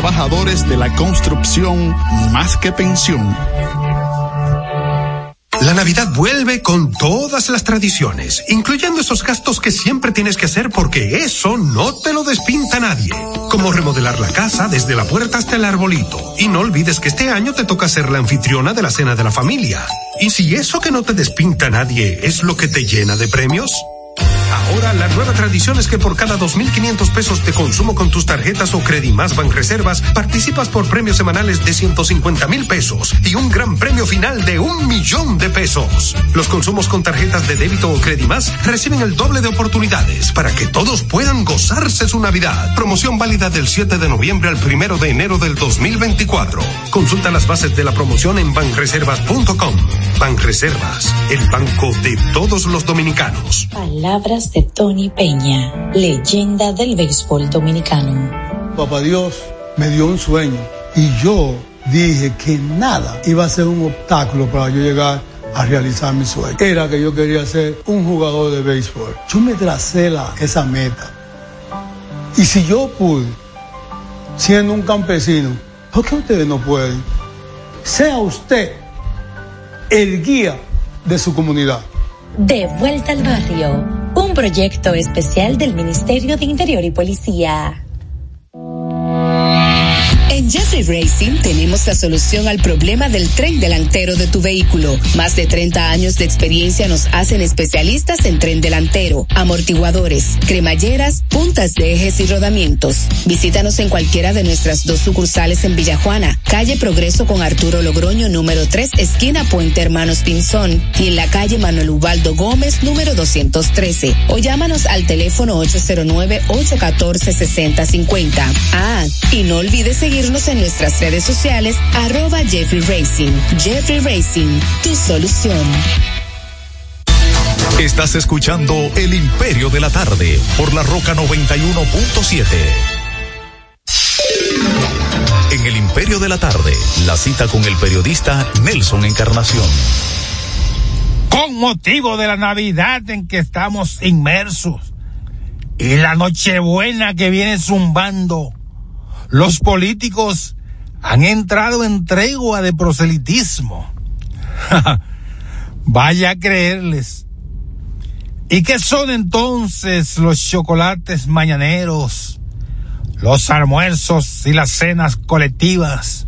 de la construcción más que pensión. La Navidad vuelve con todas las tradiciones, incluyendo esos gastos que siempre tienes que hacer porque eso no te lo despinta nadie. Como remodelar la casa desde la puerta hasta el arbolito. Y no olvides que este año te toca ser la anfitriona de la cena de la familia. Y si eso que no te despinta nadie es lo que te llena de premios. Ahora la nueva tradición es que por cada 2.500 pesos de consumo con tus tarjetas o Más Ban Reservas, participas por premios semanales de 150 mil pesos y un gran premio final de un millón de pesos. Los consumos con tarjetas de débito o Más reciben el doble de oportunidades para que todos puedan gozarse su Navidad. Promoción válida del 7 de noviembre al 1 de enero del 2024. Consulta las bases de la promoción en banreservas.com. Banreservas, el banco de todos los dominicanos. Palabras de Tony Peña, leyenda del béisbol dominicano. Papá Dios me dio un sueño y yo dije que nada iba a ser un obstáculo para yo llegar a realizar mi sueño. Era que yo quería ser un jugador de béisbol. Yo me tracé la, esa meta. Y si yo pude, siendo un campesino, ¿por qué ustedes no pueden? Sea usted el guía de su comunidad. De vuelta al barrio, proyecto especial del Ministerio de Interior y Policía. Racing tenemos la solución al problema del tren delantero de tu vehículo. Más de 30 años de experiencia nos hacen especialistas en tren delantero, amortiguadores, cremalleras, puntas de ejes y rodamientos. Visítanos en cualquiera de nuestras dos sucursales en Villajuana, calle Progreso con Arturo Logroño número 3, esquina Puente Hermanos Pinzón, y en la calle Manuel Ubaldo Gómez número 213. O llámanos al teléfono 809-814-6050. Ah, y no olvides seguirnos en nuestras redes sociales, arroba Jeffrey Racing. Jeffrey Racing, tu solución. Estás escuchando El Imperio de la Tarde por la Roca 91.7. En El Imperio de la Tarde, la cita con el periodista Nelson Encarnación. Con motivo de la Navidad en que estamos inmersos y la Nochebuena que viene zumbando los políticos han entrado en tregua de proselitismo. Vaya a creerles. ¿Y qué son entonces los chocolates mañaneros, los almuerzos y las cenas colectivas,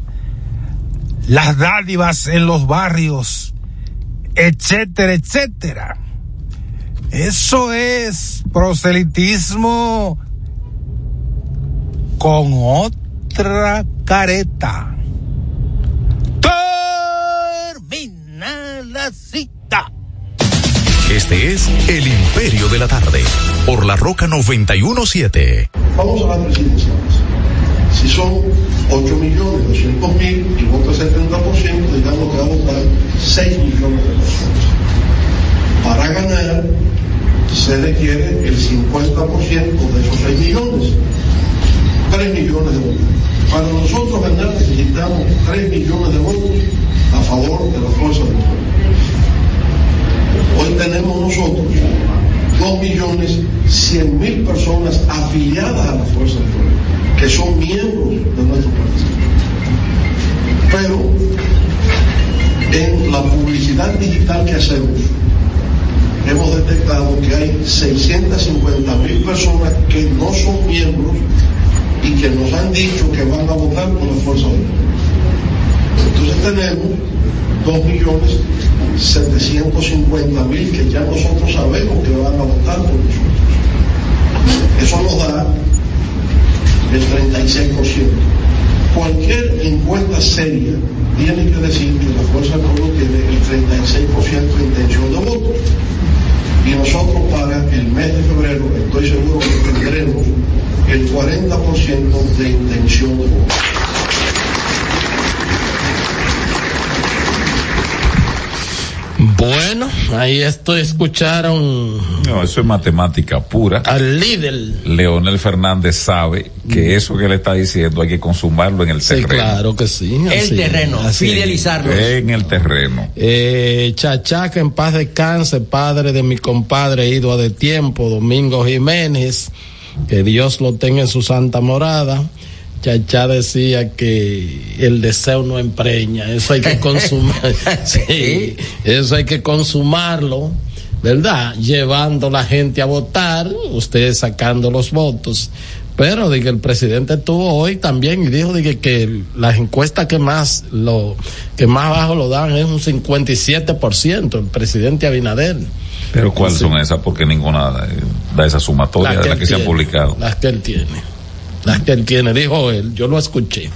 las dádivas en los barrios, etcétera, etcétera? Eso es proselitismo con otra careta. Termina la cita. Este es El Imperio de la Tarde por la Roca 917. Vamos a las presidenciales. Si son 8 millones 200 mil y vota 70%, digamos que va a votar 6 millones de personas. Para ganar se requiere el 50% de esos 6 millones. 3 millones de votos. Para nosotros ganar necesitamos 3 millones de votos a favor de la fuerza del pueblo. Hoy tenemos nosotros 2 millones 100 mil personas afiliadas a la fuerza del pueblo, que son miembros de nuestro partido. Pero en la publicidad digital que hacemos, hemos detectado que hay 650 mil personas que no son miembros y que nos han dicho que van a votar por la fuerza del Entonces tenemos 2.750.000 que ya nosotros sabemos que van a votar por nosotros. Eso nos da el 36%. Cualquier encuesta seria tiene que decir que la Fuerza del Pueblo tiene el 36% de intención de voto. Y nosotros para el mes de febrero estoy seguro que tendremos el 40% de intención de voto. Bueno, ahí esto escucharon. No, eso es matemática pura. Al líder. Leonel Fernández sabe que mm. eso que le está diciendo hay que consumarlo en el terreno. Sí, claro que sí. el terreno, así fidelizarlo. En el terreno. Eh, Chachaca, en paz descanse, padre de mi compadre ido a de tiempo, Domingo Jiménez que Dios lo tenga en su santa morada. Chachá decía que el deseo no empreña, eso hay que consumir, sí, eso hay que consumarlo, ¿verdad? Llevando la gente a votar, ustedes sacando los votos. Pero de que el presidente estuvo hoy también y dijo de que, que las encuestas que más lo que más bajo lo dan es un 57%, el presidente Abinader. Pero ¿cuáles son esas? Porque ninguna da esa sumatoria de las que se han publicado. Las que él tiene las que él tiene, dijo él, yo lo escuché.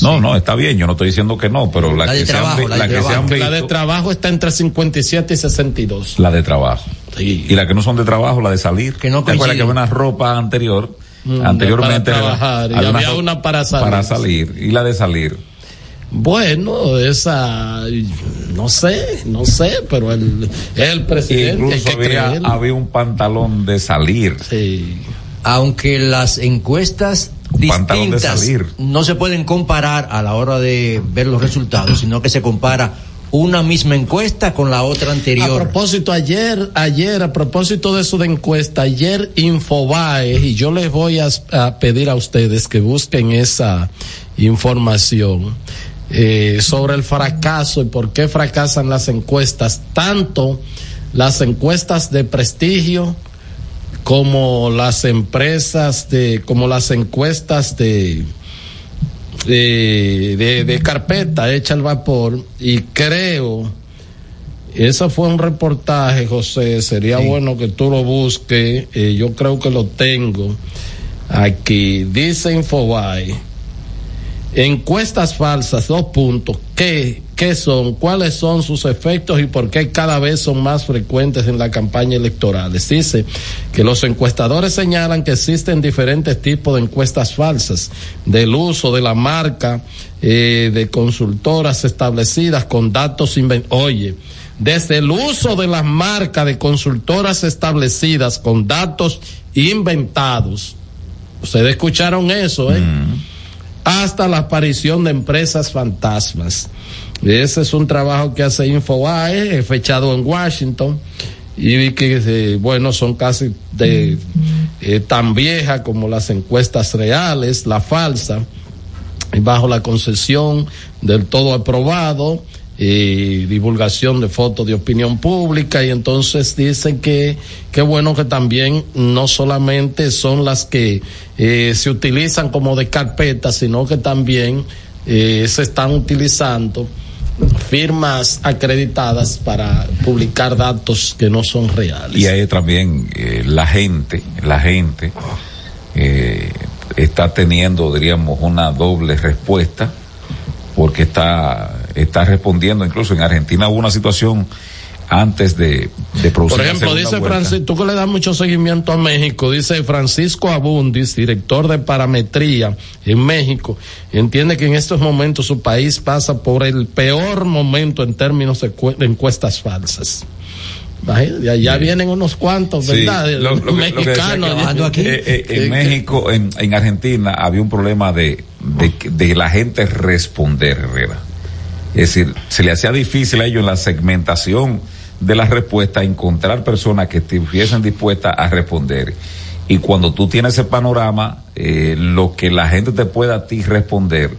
No, no, está bien, yo no estoy diciendo que no, pero la, que, trabajo, se han, la la de que se trabajo. han La de visto, trabajo está entre 57 y 62. la de trabajo. Y la que no son de trabajo, la de salir. Que no ¿Te acuerdas que había una ropa anterior? Anteriormente para trabajar, y había una para salir. Para salir. Y la de salir. Bueno, esa, no sé, no sé, pero el, el presidente, hay Incluso que había, un pantalón de salir. Aunque las encuestas de distintas salir. no se pueden comparar a la hora de ver los resultados, sino que se compara una misma encuesta con la otra A anterior. propósito, ayer, ayer, a propósito de eso de encuesta, ayer Infobae, y yo les voy a, a pedir a ustedes que busquen esa información eh, sobre el fracaso y por qué fracasan las encuestas, tanto las encuestas de prestigio como las empresas de, como las encuestas de, de, de, de carpeta hecha al vapor y creo eso fue un reportaje José sería bueno que tú lo busques eh, yo creo que lo tengo. Aquí dice Infobae encuestas falsas dos puntos. ¿qué, qué son cuáles son sus efectos y por qué cada vez son más frecuentes en la campaña electoral dice que los encuestadores señalan que existen diferentes tipos de encuestas falsas del uso de la marca eh, de consultoras establecidas con datos inven- oye desde el uso de las marcas de consultoras establecidas con datos inventados. Ustedes escucharon eso eh hasta la aparición de empresas fantasmas. Ese es un trabajo que hace Infobae, eh, fechado en Washington, y vi que, eh, bueno, son casi de, eh, tan viejas como las encuestas reales, la falsa, bajo la concesión del todo aprobado, eh, divulgación de fotos de opinión pública y entonces dicen que qué bueno que también no solamente son las que eh, se utilizan como de carpeta sino que también eh, se están utilizando firmas acreditadas para publicar datos que no son reales. Y ahí también eh, la gente, la gente está teniendo, diríamos, una doble respuesta porque está, está respondiendo. Incluso en Argentina hubo una situación antes de, de producir Por ejemplo, dice. Francisco, tú que le das mucho seguimiento a México, dice Francisco Abundis, director de parametría en México, entiende que en estos momentos su país pasa por el peor momento en términos de, de encuestas falsas. De allá vienen unos cuantos, ¿verdad? lo lo Mexicanos. que, eh, eh, en México, en, en Argentina, había un problema de, de, de la gente responder, Herrera. Es decir, se le hacía difícil a ellos en la segmentación de las respuestas encontrar personas que estuviesen dispuestas a responder. Y cuando tú tienes ese panorama, eh, lo que la gente te pueda a ti responder,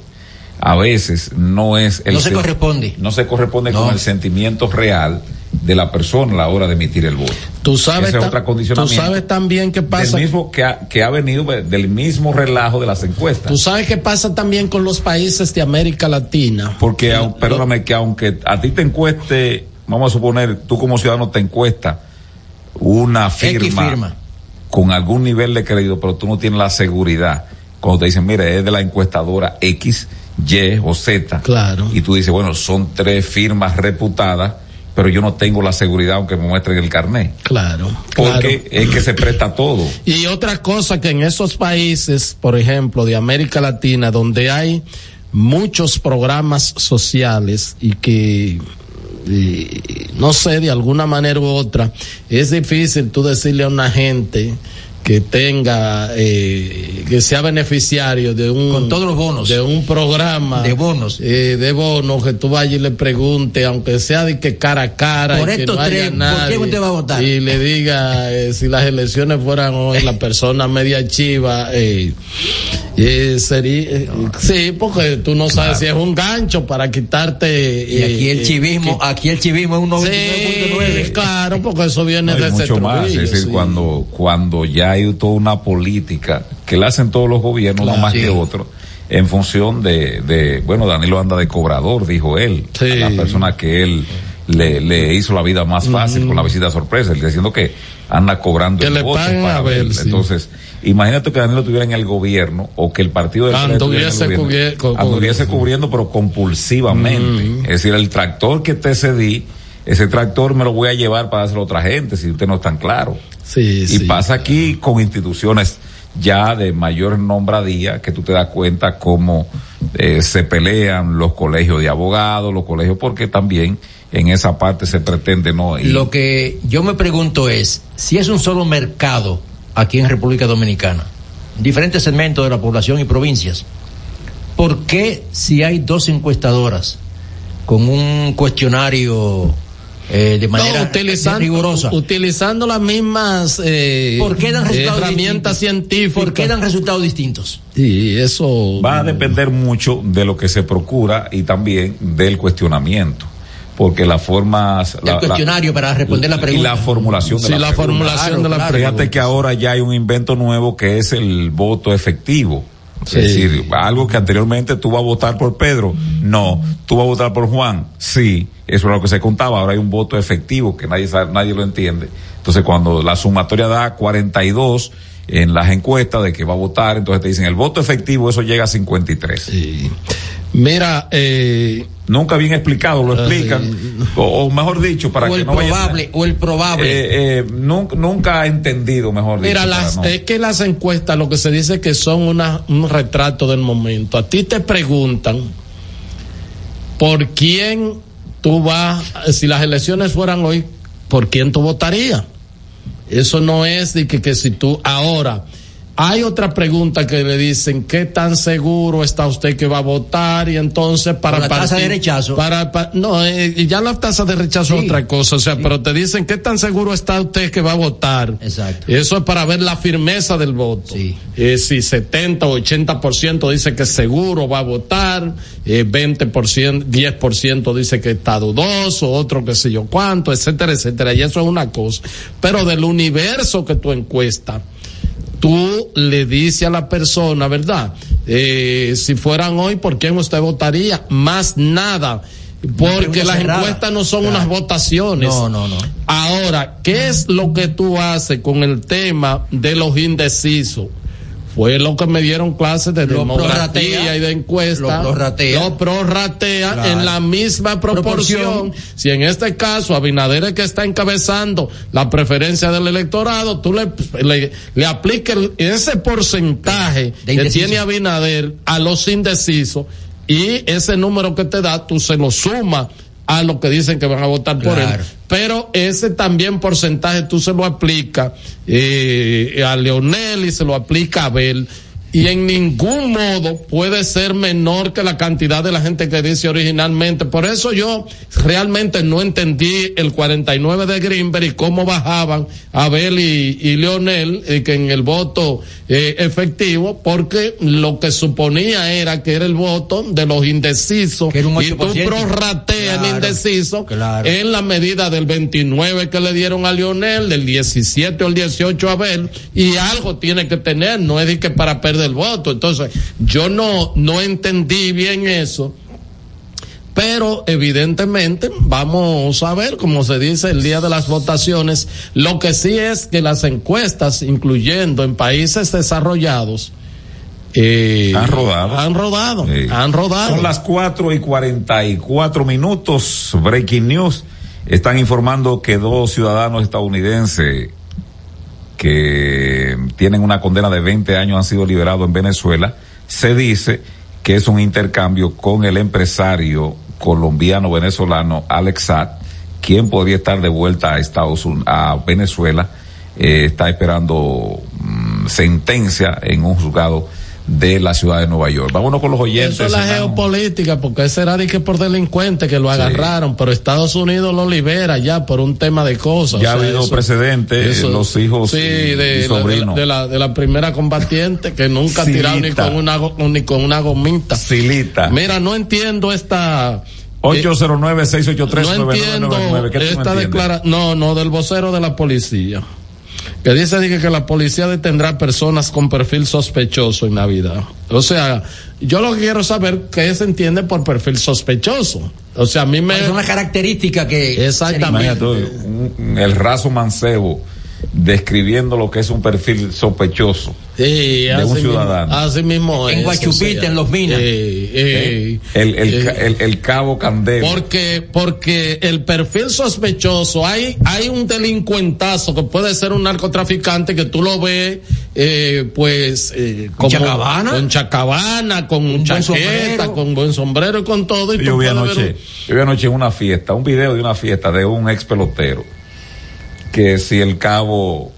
a veces no es el No se corresponde. no se corresponde No. con el sentimiento real de la persona a la hora de emitir el voto. Tú sabes, Ese es tú sabes también qué pasa. del mismo que ha, que ha venido de- del mismo relajo de las encuestas. Tú sabes qué pasa también con los países de América Latina. Porque, au- perdóname, que aunque a ti te encueste, vamos a suponer, tú como ciudadano te encuesta una firma, firma. con algún nivel de crédito, pero tú no tienes la seguridad. Cuando te dicen, mire, es de la encuestadora X, Y o Z. Claro. Y tú dices, bueno, son tres firmas reputadas, pero yo no tengo la seguridad aunque me muestren el carnet. Claro. Porque es que se presta todo. Y otra cosa que en esos países, por ejemplo, de América Latina, donde hay muchos programas sociales y que y, no sé, de alguna manera u otra, es difícil tú decirle a una gente que tenga, eh, que sea beneficiario de un... Con todos los bonos. De un programa. De bonos. eh, de bonos, que tú vayas y le pregunte, aunque sea de que cara a cara. Por y que estos no haya tres, ¿por qué nadie, usted va a votar? Y le diga, eh, si las elecciones fueran hoy, la persona media chiva, eh, eh, sería... eh, sí, porque tú no sabes si es un gancho para quitarte... Y aquí el eh, chivismo, que- aquí el chivismo es un 99.9. Sí, claro, porque eso viene No, de ese mucho más, es decir, sí. cuando, cuando ya hay toda una política que la hacen todos los gobiernos, no Claro. más Sí. que otros, en función de, de, bueno, Danilo anda de cobrador, dijo él, a la persona que él le, le hizo la vida más fácil con la visita sorpresa, él diciendo que anda cobrando el para ver, sí. Entonces, imagínate que Danilo estuviera en el gobierno o que el partido de Anduviese cubie- co- anduviese cubriendo pero compulsivamente. Es decir, el tractor que te cedí, ese tractor me lo voy a llevar para dárselo a otra gente, si usted no es tan claro. Sí, y sí. pasa aquí con instituciones ya de mayor nombradía que tú te das cuenta cómo eh, se pelean los colegios de abogados, los colegios, porque también en esa parte se pretende no ir. Lo que yo me pregunto es, si es un solo mercado aquí en República Dominicana, diferentes segmentos de la población y provincias, ¿por qué si hay dos encuestadoras con un cuestionario eh, de manera No, utilizando, rigurosa? utilizando las mismas eh, ¿Por qué dan resultados herramientas distintos? científicas. ¿Por qué dan resultados distintos? Y eso va a depender mucho de lo que se procura y también del cuestionamiento. Porque las formas. El cuestionario para responder la pregunta. Y la formulación de Sí, la, la pregunta. formulación de la Fíjate pregunta. que ahora ya hay un invento nuevo que es el voto efectivo. Sí. Es decir, algo que anteriormente tú vas a votar por Pedro, no, tú vas a votar por Juan, sí, eso es lo que se contaba, ahora hay un voto efectivo que nadie sabe, nadie lo entiende. Entonces cuando la sumatoria da 42 en las encuestas de que va a votar, entonces te dicen el voto efectivo, eso llega a 53. Mira, eh, Nunca bien explicado, lo explican, o, o mejor dicho, para o que el no vaya- probable, o el probable. Eh, eh, nunca, nunca ha entendido, mejor dicho. Mira, las, no- es que las encuestas lo que se dice que son una, un retrato del momento. A ti te preguntan por quién tú vas, si las elecciones fueran hoy, por quién tú votarías. Eso no es de que, que si tú ahora. Hay otra pregunta que le dicen, ¿qué tan seguro está usted que va a votar? Y entonces para la tasa de rechazo. Para, pa- no, eh, ya la tasa de rechazo es otra cosa, o sea, pero te dicen, ¿qué tan seguro está usted que va a votar? Exacto. Eso es para ver la firmeza del voto. Eh, si 70 o 80% dice que seguro va a votar, eh, 20%, 10% dice que está dudoso, otro que sé yo cuánto, etcétera, etcétera. Y eso es una cosa. Pero del universo que tú encuestas, tú le dices a la persona, ¿verdad? Eh, si fueran hoy, ¿por quién usted votaría? Más nada. Porque las cerrada. encuestas no son unas votaciones. No, no, no. Ahora, ¿qué es lo que tú haces con el tema de los indecisos? Fue lo que me dieron clases de Lo demografía y de encuesta. Lo prorratea. Lo prorratea Claro. en la misma proporción. Proporción. Si en este caso Abinader es que está encabezando la preferencia del electorado, tú le, le, le apliques ese porcentaje De que tiene Abinader a los indecisos y ese número que te da, tú se lo sumas a lo que dicen que van a votar por él. Pero ese también porcentaje tú se lo aplicas eh, a Leonel y se lo aplica a Abel. Y en ningún modo puede ser menor que la cantidad de la gente que dice originalmente. Por eso yo realmente no entendí el 49 de Greenberg y cómo bajaban Abel y, y Leonel eh, que en el voto eh, efectivo, porque lo que suponía era que era el voto de los indecisos. era un y tú 8%. prorrateas el Claro, indeciso claro. en la medida del 29 que le dieron a Lionel, del 17 al 18 a Abel, y algo tiene que tener, no es de que para perder el voto. Entonces, yo no, no entendí bien eso. Pero evidentemente vamos a ver, como se dice el día de las votaciones, lo que sí es que las encuestas, incluyendo en países desarrollados, eh, Han rodado. Han rodado. Han rodado. Son las 4 y 44 minutos. Breaking News. Están informando que dos ciudadanos estadounidenses que tienen una condena de 20 años han sido liberados en Venezuela. Se dice que es un intercambio con el empresario colombiano venezolano Alex quien podría estar de vuelta a Estados Unidos, a Venezuela, eh, está esperando mm, sentencia en un juzgado de la ciudad de Nueva York. Vámonos con los oyentes. Eso es la hermano. geopolítica, porque ese era de que por delincuente que lo agarraron, pero Estados Unidos lo libera ya por un tema de cosas. Ya o ha habido eso- precedentes, eso- los hijos sí, y- de, sobrinos. de la, de la primera combatiente que nunca ha tirado ni con una ni con una gomita. Silita. Mira, no entiendo esta 809-683-9999. no entiendo ¿Qué tú no esta entiendes? declaración. No, no, del vocero de la policía. Que dice dije, que la policía detendrá personas con perfil sospechoso en Navidad. O sea, yo lo que quiero saber qué se entiende por perfil sospechoso. O sea, a mí me. Es una característica que. Exactamente. El raso mancebo describiendo lo que es un perfil sospechoso Sí, de así un mismo- ciudadano. así mismo En Guachupita, o sea, en Los Minas. eh, eh, el, el, eh, ca- el, el cabo Candelo. Porque, porque el perfil sospechoso, hay, hay un delincuentazo que puede ser un narcotraficante que tú lo ves, eh, pues, eh, como- chacabana? con chacabana, con buen chaqueta, sombrero. con buen sombrero y con todo. Y tú Yo vi puedes ver anoche, yo vi anoche en una fiesta, un video de una fiesta de un ex pelotero, que si el cabo,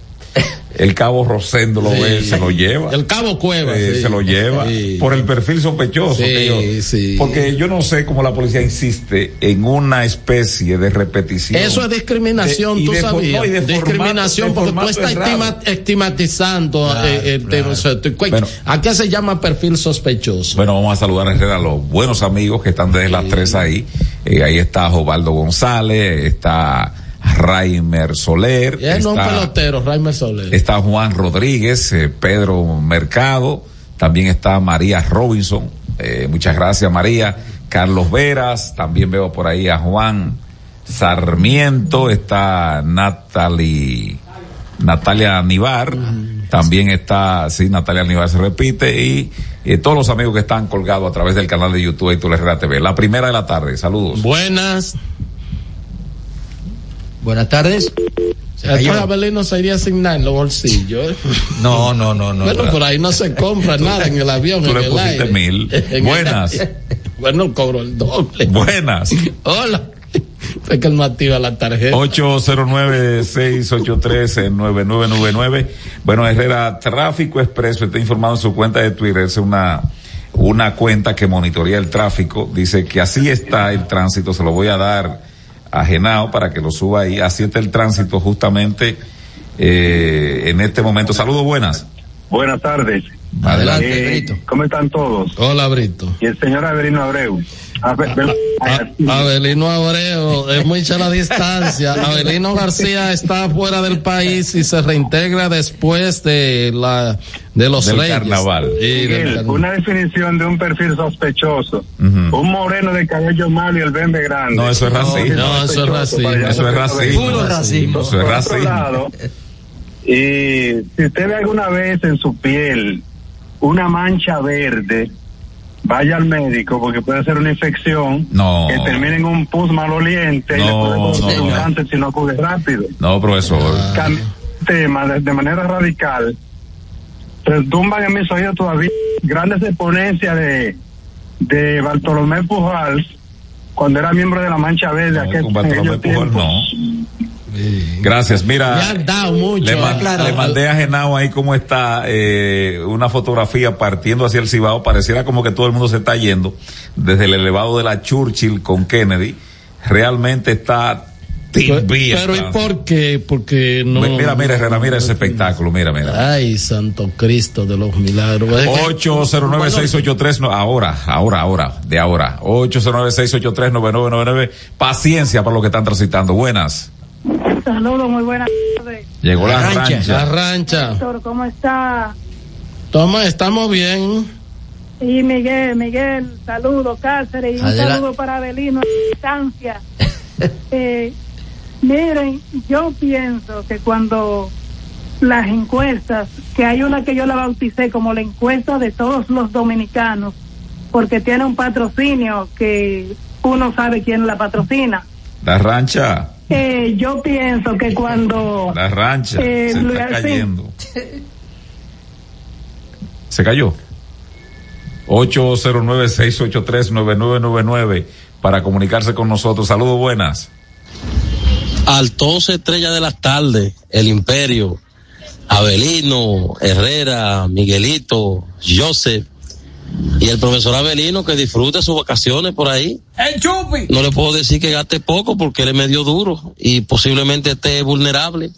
el cabo Rosendo lo Sí. ve, se lo lleva. El cabo Cueva. Eh, sí. se lo lleva Sí. por el perfil sospechoso. Que yo-. Porque yo no sé cómo la policía insiste en una especie de repetición. Eso es discriminación, De- tú de for- sabías. no, formato- discriminación porque tú estás estima- estigmatizando Claro, eh, el tema. O sea, tú- Bueno. ¿A qué se llama perfil sospechoso? Bueno, vamos a saludar a los buenos amigos que están desde las tres ahí. Eh, ahí está Jovaldo González, está Raimer Soler, Es no un está, pelotero, Raimer Soler. está Juan Rodríguez, eh, Pedro Mercado, también está María Robinson. Eh, muchas gracias María. Carlos Veras, también veo por ahí a Juan Sarmiento, está Natalie, Natalia Nivar, también está, sí, Natalia Nivar se repite, y eh, todos los amigos que están colgados a través del canal de YouTube Héctor Herrera TV. La primera de la tarde, saludos. Buenas. Buenas tardes. Después cayó. Abelino se iría a asignar en los bolsillos. No, no, no, no. bueno, por ahí no se compra nada en el avión. Tú en le el pusiste aire. mil. En Buenas. Bueno, cobro el doble. Buenas. Hola. Es que él me activa la tarjeta. 809-683-9999. Bueno, Herrera, Tráfico Expreso está informado en su cuenta de Twitter. Es una, una cuenta que monitorea el tráfico. Dice que así está el tránsito. Se lo voy a dar a para que lo suba ahí. Así está el tránsito justamente eh, en este momento. Saludos, buenas. Buenas tardes. Adelante, Eh, ¿Cómo están todos? Hola, Brito. Y el señor Avelino Abreu. Abe- Abelino Abreu, es mucha la distancia. Abelino García está fuera del país y se reintegra después de la de los Del Reyes. carnaval. Sí, del Miguel, carnaval. una definición de un perfil sospechoso. Ujú. Un moreno de cabello malo y el bembe grande. No, eso es racismo. No, eso es racismo. Eso es no racismo. Puro racismo. Eso es Por otro racismo. lado, y si usted ve alguna vez en su piel una mancha verde, vaya al médico porque puede ser una infección No. que termine en un pus maloliente y le No, puede producir no, un no. cáncer si no acude rápido. No, profesor. Cam- tema de, de manera radical retumban en mis oídos todavía grandes exponencias de de Bartolomé Pujals cuando era miembro de la Mancha Verde aquel, Con en Bartolomé Gracias. Mira. Le han dado mucho. Le, ma- Claro. le mandé a Genao ahí cómo está eh, una fotografía partiendo hacia el Cibao. Pareciera como que todo el mundo se está yendo desde el elevado de la Churchill con Kennedy. Realmente está tibia. Pero ¿y por qué? Porque no. Mira, mira, Herrera, mira ese espectáculo. Mira, mira. Ay, Santo Cristo de los milagros. Es que- 809-683, no, ahora, ahora, ahora, de ahora. 809-683-9999. Paciencia para los que están transitando. Buenas. Saludos, muy buenas tardes. Llegó la, La rancha. rancha. La rancha. ¿cómo está? Toma, estamos bien. Y Miguel, Miguel, saludos, Cáceres, y un Adela- saludo para Abelino a distancia. Eh, miren, yo pienso que cuando las encuestas, que hay una que yo la bauticé como la encuesta de todos los dominicanos, porque tiene un patrocinio que uno sabe quién la patrocina. La rancha. Eh, yo pienso que cuando La rancha. Eh, se está cayendo. Se cayó. 809-683-9999. para comunicarse con nosotros. Saludos buenas. Altos Estrella de las Tardes, El Imperio, Abelino, Herrera, Miguelito, Joseph y el profesor Abelino que disfrute sus vacaciones por ahí. ¡El chupi! No le puedo decir que gaste poco porque él es medio duro y posiblemente esté vulnerable.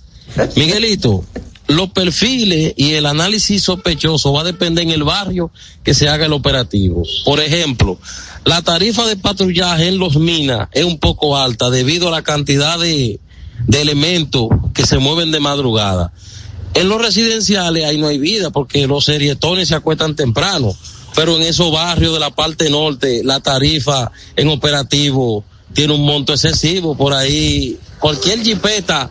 Miguelito, los perfiles y el análisis sospechoso va a depender en el barrio que se haga el operativo. Por ejemplo, la tarifa de patrullaje en los minas es un poco alta debido a la cantidad de, de elementos que se mueven de madrugada. En los residenciales ahí no hay vida porque los serietones se acuestan temprano, pero en esos barrios de la parte norte la tarifa en operativo tiene un monto excesivo. Por ahí cualquier jipeta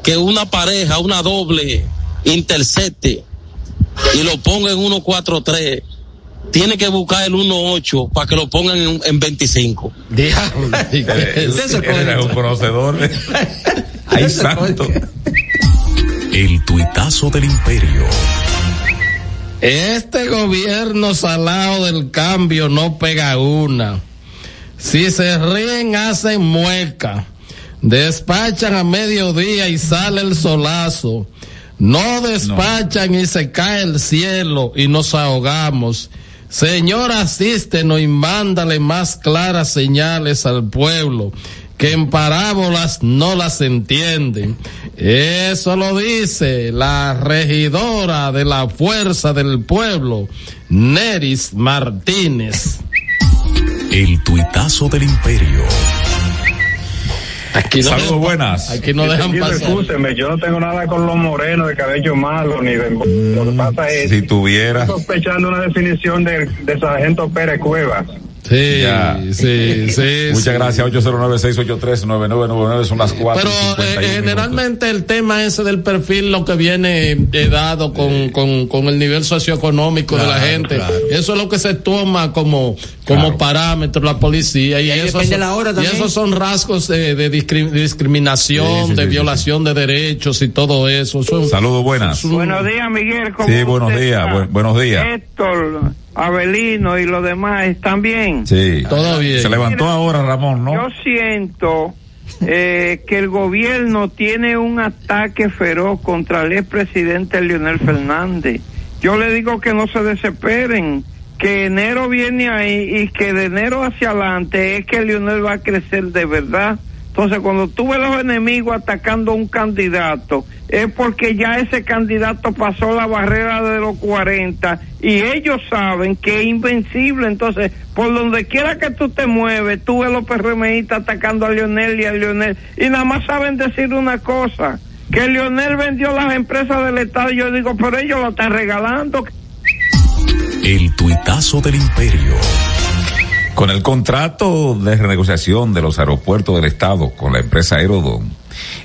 que una pareja, una doble, intercepte y lo ponga en 143, tiene que buscar el 18 para que lo pongan en, en 25. Diablo. Eres un conocedor. Santo. El tuitazo del imperio. Este gobierno salado del cambio no pega una. Si se ríen, hacen mueca. Despachan a mediodía y sale el solazo. No despachan y se cae el cielo y nos ahogamos. Señor, asístenos y mándale más claras señales al pueblo que en parábolas no las entienden. Eso lo dice la regidora de la Fuerza del Pueblo, Neris Martínez. El tuitazo del imperio. Aquí no Saludos buenas. Aquí no dejan pasar. Escúcheme, yo no tengo nada con los morenos de cabello malo, ni de... Lo que pasa es... Si tuviera. Estoy sospechando una definición de, de Sargento Pérez Cuevas. Sí, Ya. sí, sí. Muchas sí. gracias. 809-683-9999 son las 4. Pero eh, generalmente el tema ese del perfil lo que viene eh, dado con, con, con el nivel socioeconómico de la gente. claro. Eso es lo que se toma como, como parámetro la policía. Y, Y eso depende son, la hora y esos son rasgos de, de discri- discriminación, Sí, sí, de sí, sí, violación de derechos y todo eso. Eso es- Saludos buenas. Buenos días, Miguel. ¿cómo Sí, buenos días. buenos días. Héctor, Abelino y los demás, ¿están bien? Sí. Todo bien. Se levantó ahora Ramón, ¿no? Yo siento eh, que el gobierno tiene un ataque feroz contra el expresidente Leonel Fernández. Yo le digo que no se desesperen, que enero viene ahí y que de enero hacia adelante es que Leonel va a crecer de verdad. Entonces, cuando tú ves los enemigos atacando a un candidato, es porque ya ese candidato pasó la barrera de los 40 y ellos saben que es invencible. Entonces, por donde quiera que tú te mueves, tú ves los PRMistas atacando a Leonel y a Leonel. Y nada más saben decir una cosa, que Leonel vendió las empresas del Estado. Yo digo, pero ellos lo están regalando. El tuitazo del imperio. Con el contrato de renegociación de los aeropuertos del Estado con la empresa Aerodón,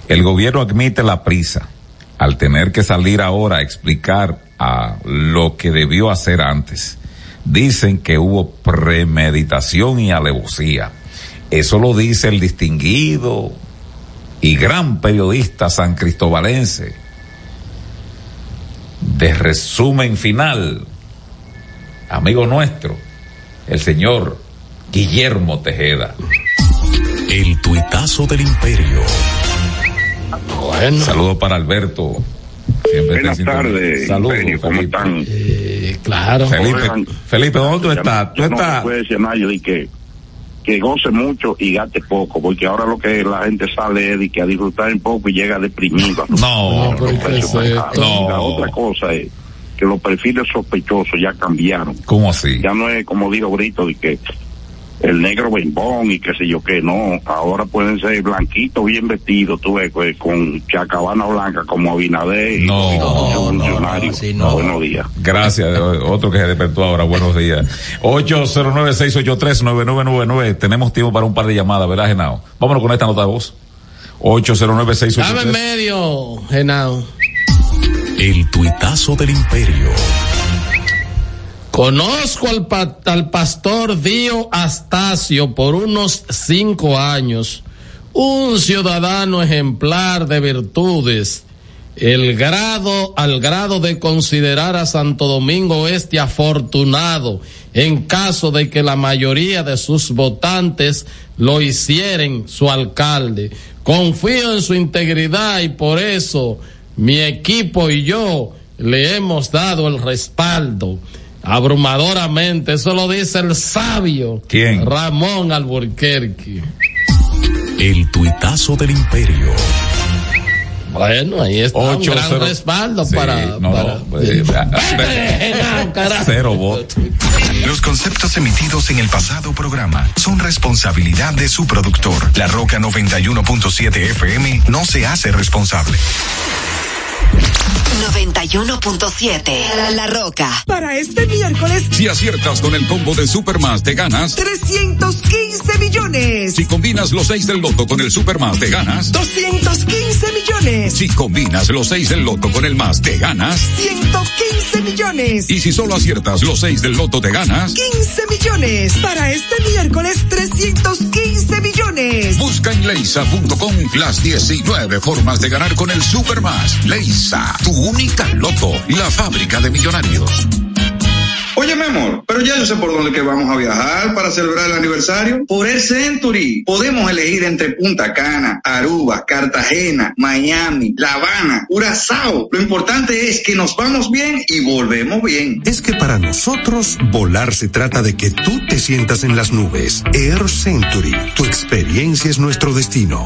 el gobierno admite la prisa al tener que salir ahora a explicar a lo que debió hacer antes. Dicen que hubo premeditación y alevosía. Eso lo dice el distinguido y gran periodista san cristobalense. De resumen final, amigo nuestro, el señor Guillermo Tejeda. El tuitazo del imperio. Bueno. Saludos para Alberto. Siempre Buenas tardes, Saludos, Imperio, ¿cómo Felipe. están? Eh, claro. Felipe, Oigan, Felipe, ¿dónde tú estás? Tú no estás. puede decir nada, yo di que, que goce mucho y gaste poco, porque ahora lo que la gente sale es de que a disfrutar un poco y llega deprimido. No, Los pero ¿qué precios es más caros. esto? Y La No. otra cosa es que los perfiles sospechosos ya cambiaron. ¿Cómo así? Ya no es como dijo Brito, de que el negro bembón y qué sé yo qué, no. Ahora pueden ser blanquitos, bien vestidos, tú ves, pues, con chacabana blanca como Abinader y No, y no, no, no, así no. Buenos días. Gracias, otro que se despertó ahora. Buenos días. 809-683-9999. Tenemos tiempo para un par de llamadas, ¿verdad, Genao? Vámonos con esta nota de voz. Dame en 809-683. medio, Genao. El tuitazo del imperio. Conozco al, al pastor Dio Astacio por unos cinco años, un ciudadano ejemplar de virtudes el grado, al grado de considerar a Santo Domingo Este afortunado en caso de que la mayoría de sus votantes lo hicieren su alcalde. Confío en su integridad y por eso mi equipo y yo le hemos dado el respaldo abrumadoramente. Eso lo dice el sabio ¿Quién? Ramón Alburquerque. El tuitazo del imperio. Bueno, ahí está un gran cero. respaldo Sí, para, no, para- no, eh, No, carajo. Cero votos. Los conceptos emitidos en el pasado programa son responsabilidad de su productor. La Roca 91.7 FM no se hace responsable. 91.7 La Roca. Para este miércoles, Si aciertas con el combo de Supermas, te ganas. 315 millones. Si combinas los 6 del loto con el Supermas, te ganas. 215 millones. Si combinas los 6 del loto con el más, te ganas. 115 millones. Y si solo aciertas los 6 del loto, te ganas. 15 millones. Para este miércoles, 315 millones. Busca en leisa.com las 19 formas de ganar con el Supermas. Leisa, tu única loto, la fábrica de millonarios. Oye, mi amor, pero ya yo sé por dónde que vamos a viajar para celebrar el aniversario. Por el Century. Podemos elegir entre Punta Cana, Aruba, Cartagena, Miami, La Habana, Curazao. Lo importante es que nos vamos bien y volvemos bien. Es que para nosotros volar se trata de que tú te sientas en las nubes. Air Century, tu experiencia es nuestro destino.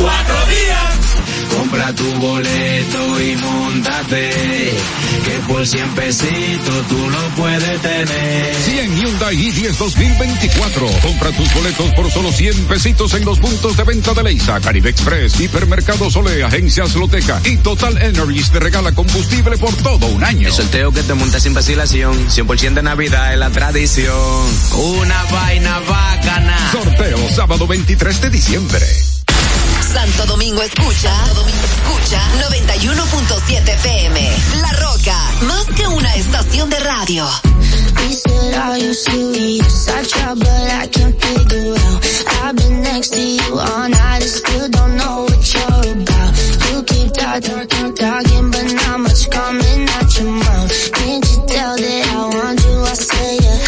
cuatro días. Compra tu boleto y montate. Que por 100 pesitos tú lo puedes tener. 100 Hyundai i10 2024. Compra tus boletos por solo 100 pesitos en los puntos de venta de Leisa, Caribe Express, Hipermercado Sole, Agencias Loteca y Total Energies te regala combustible por todo un año. El sorteo que te monta sin vacilación, 100% de Navidad es la tradición. Una vaina bacana. Sorteo sábado 23 de diciembre. Santo Domingo escucha, escucha 91.7 FM. La Roca, más que una estación de radio. Can't you tell that I want you? I say.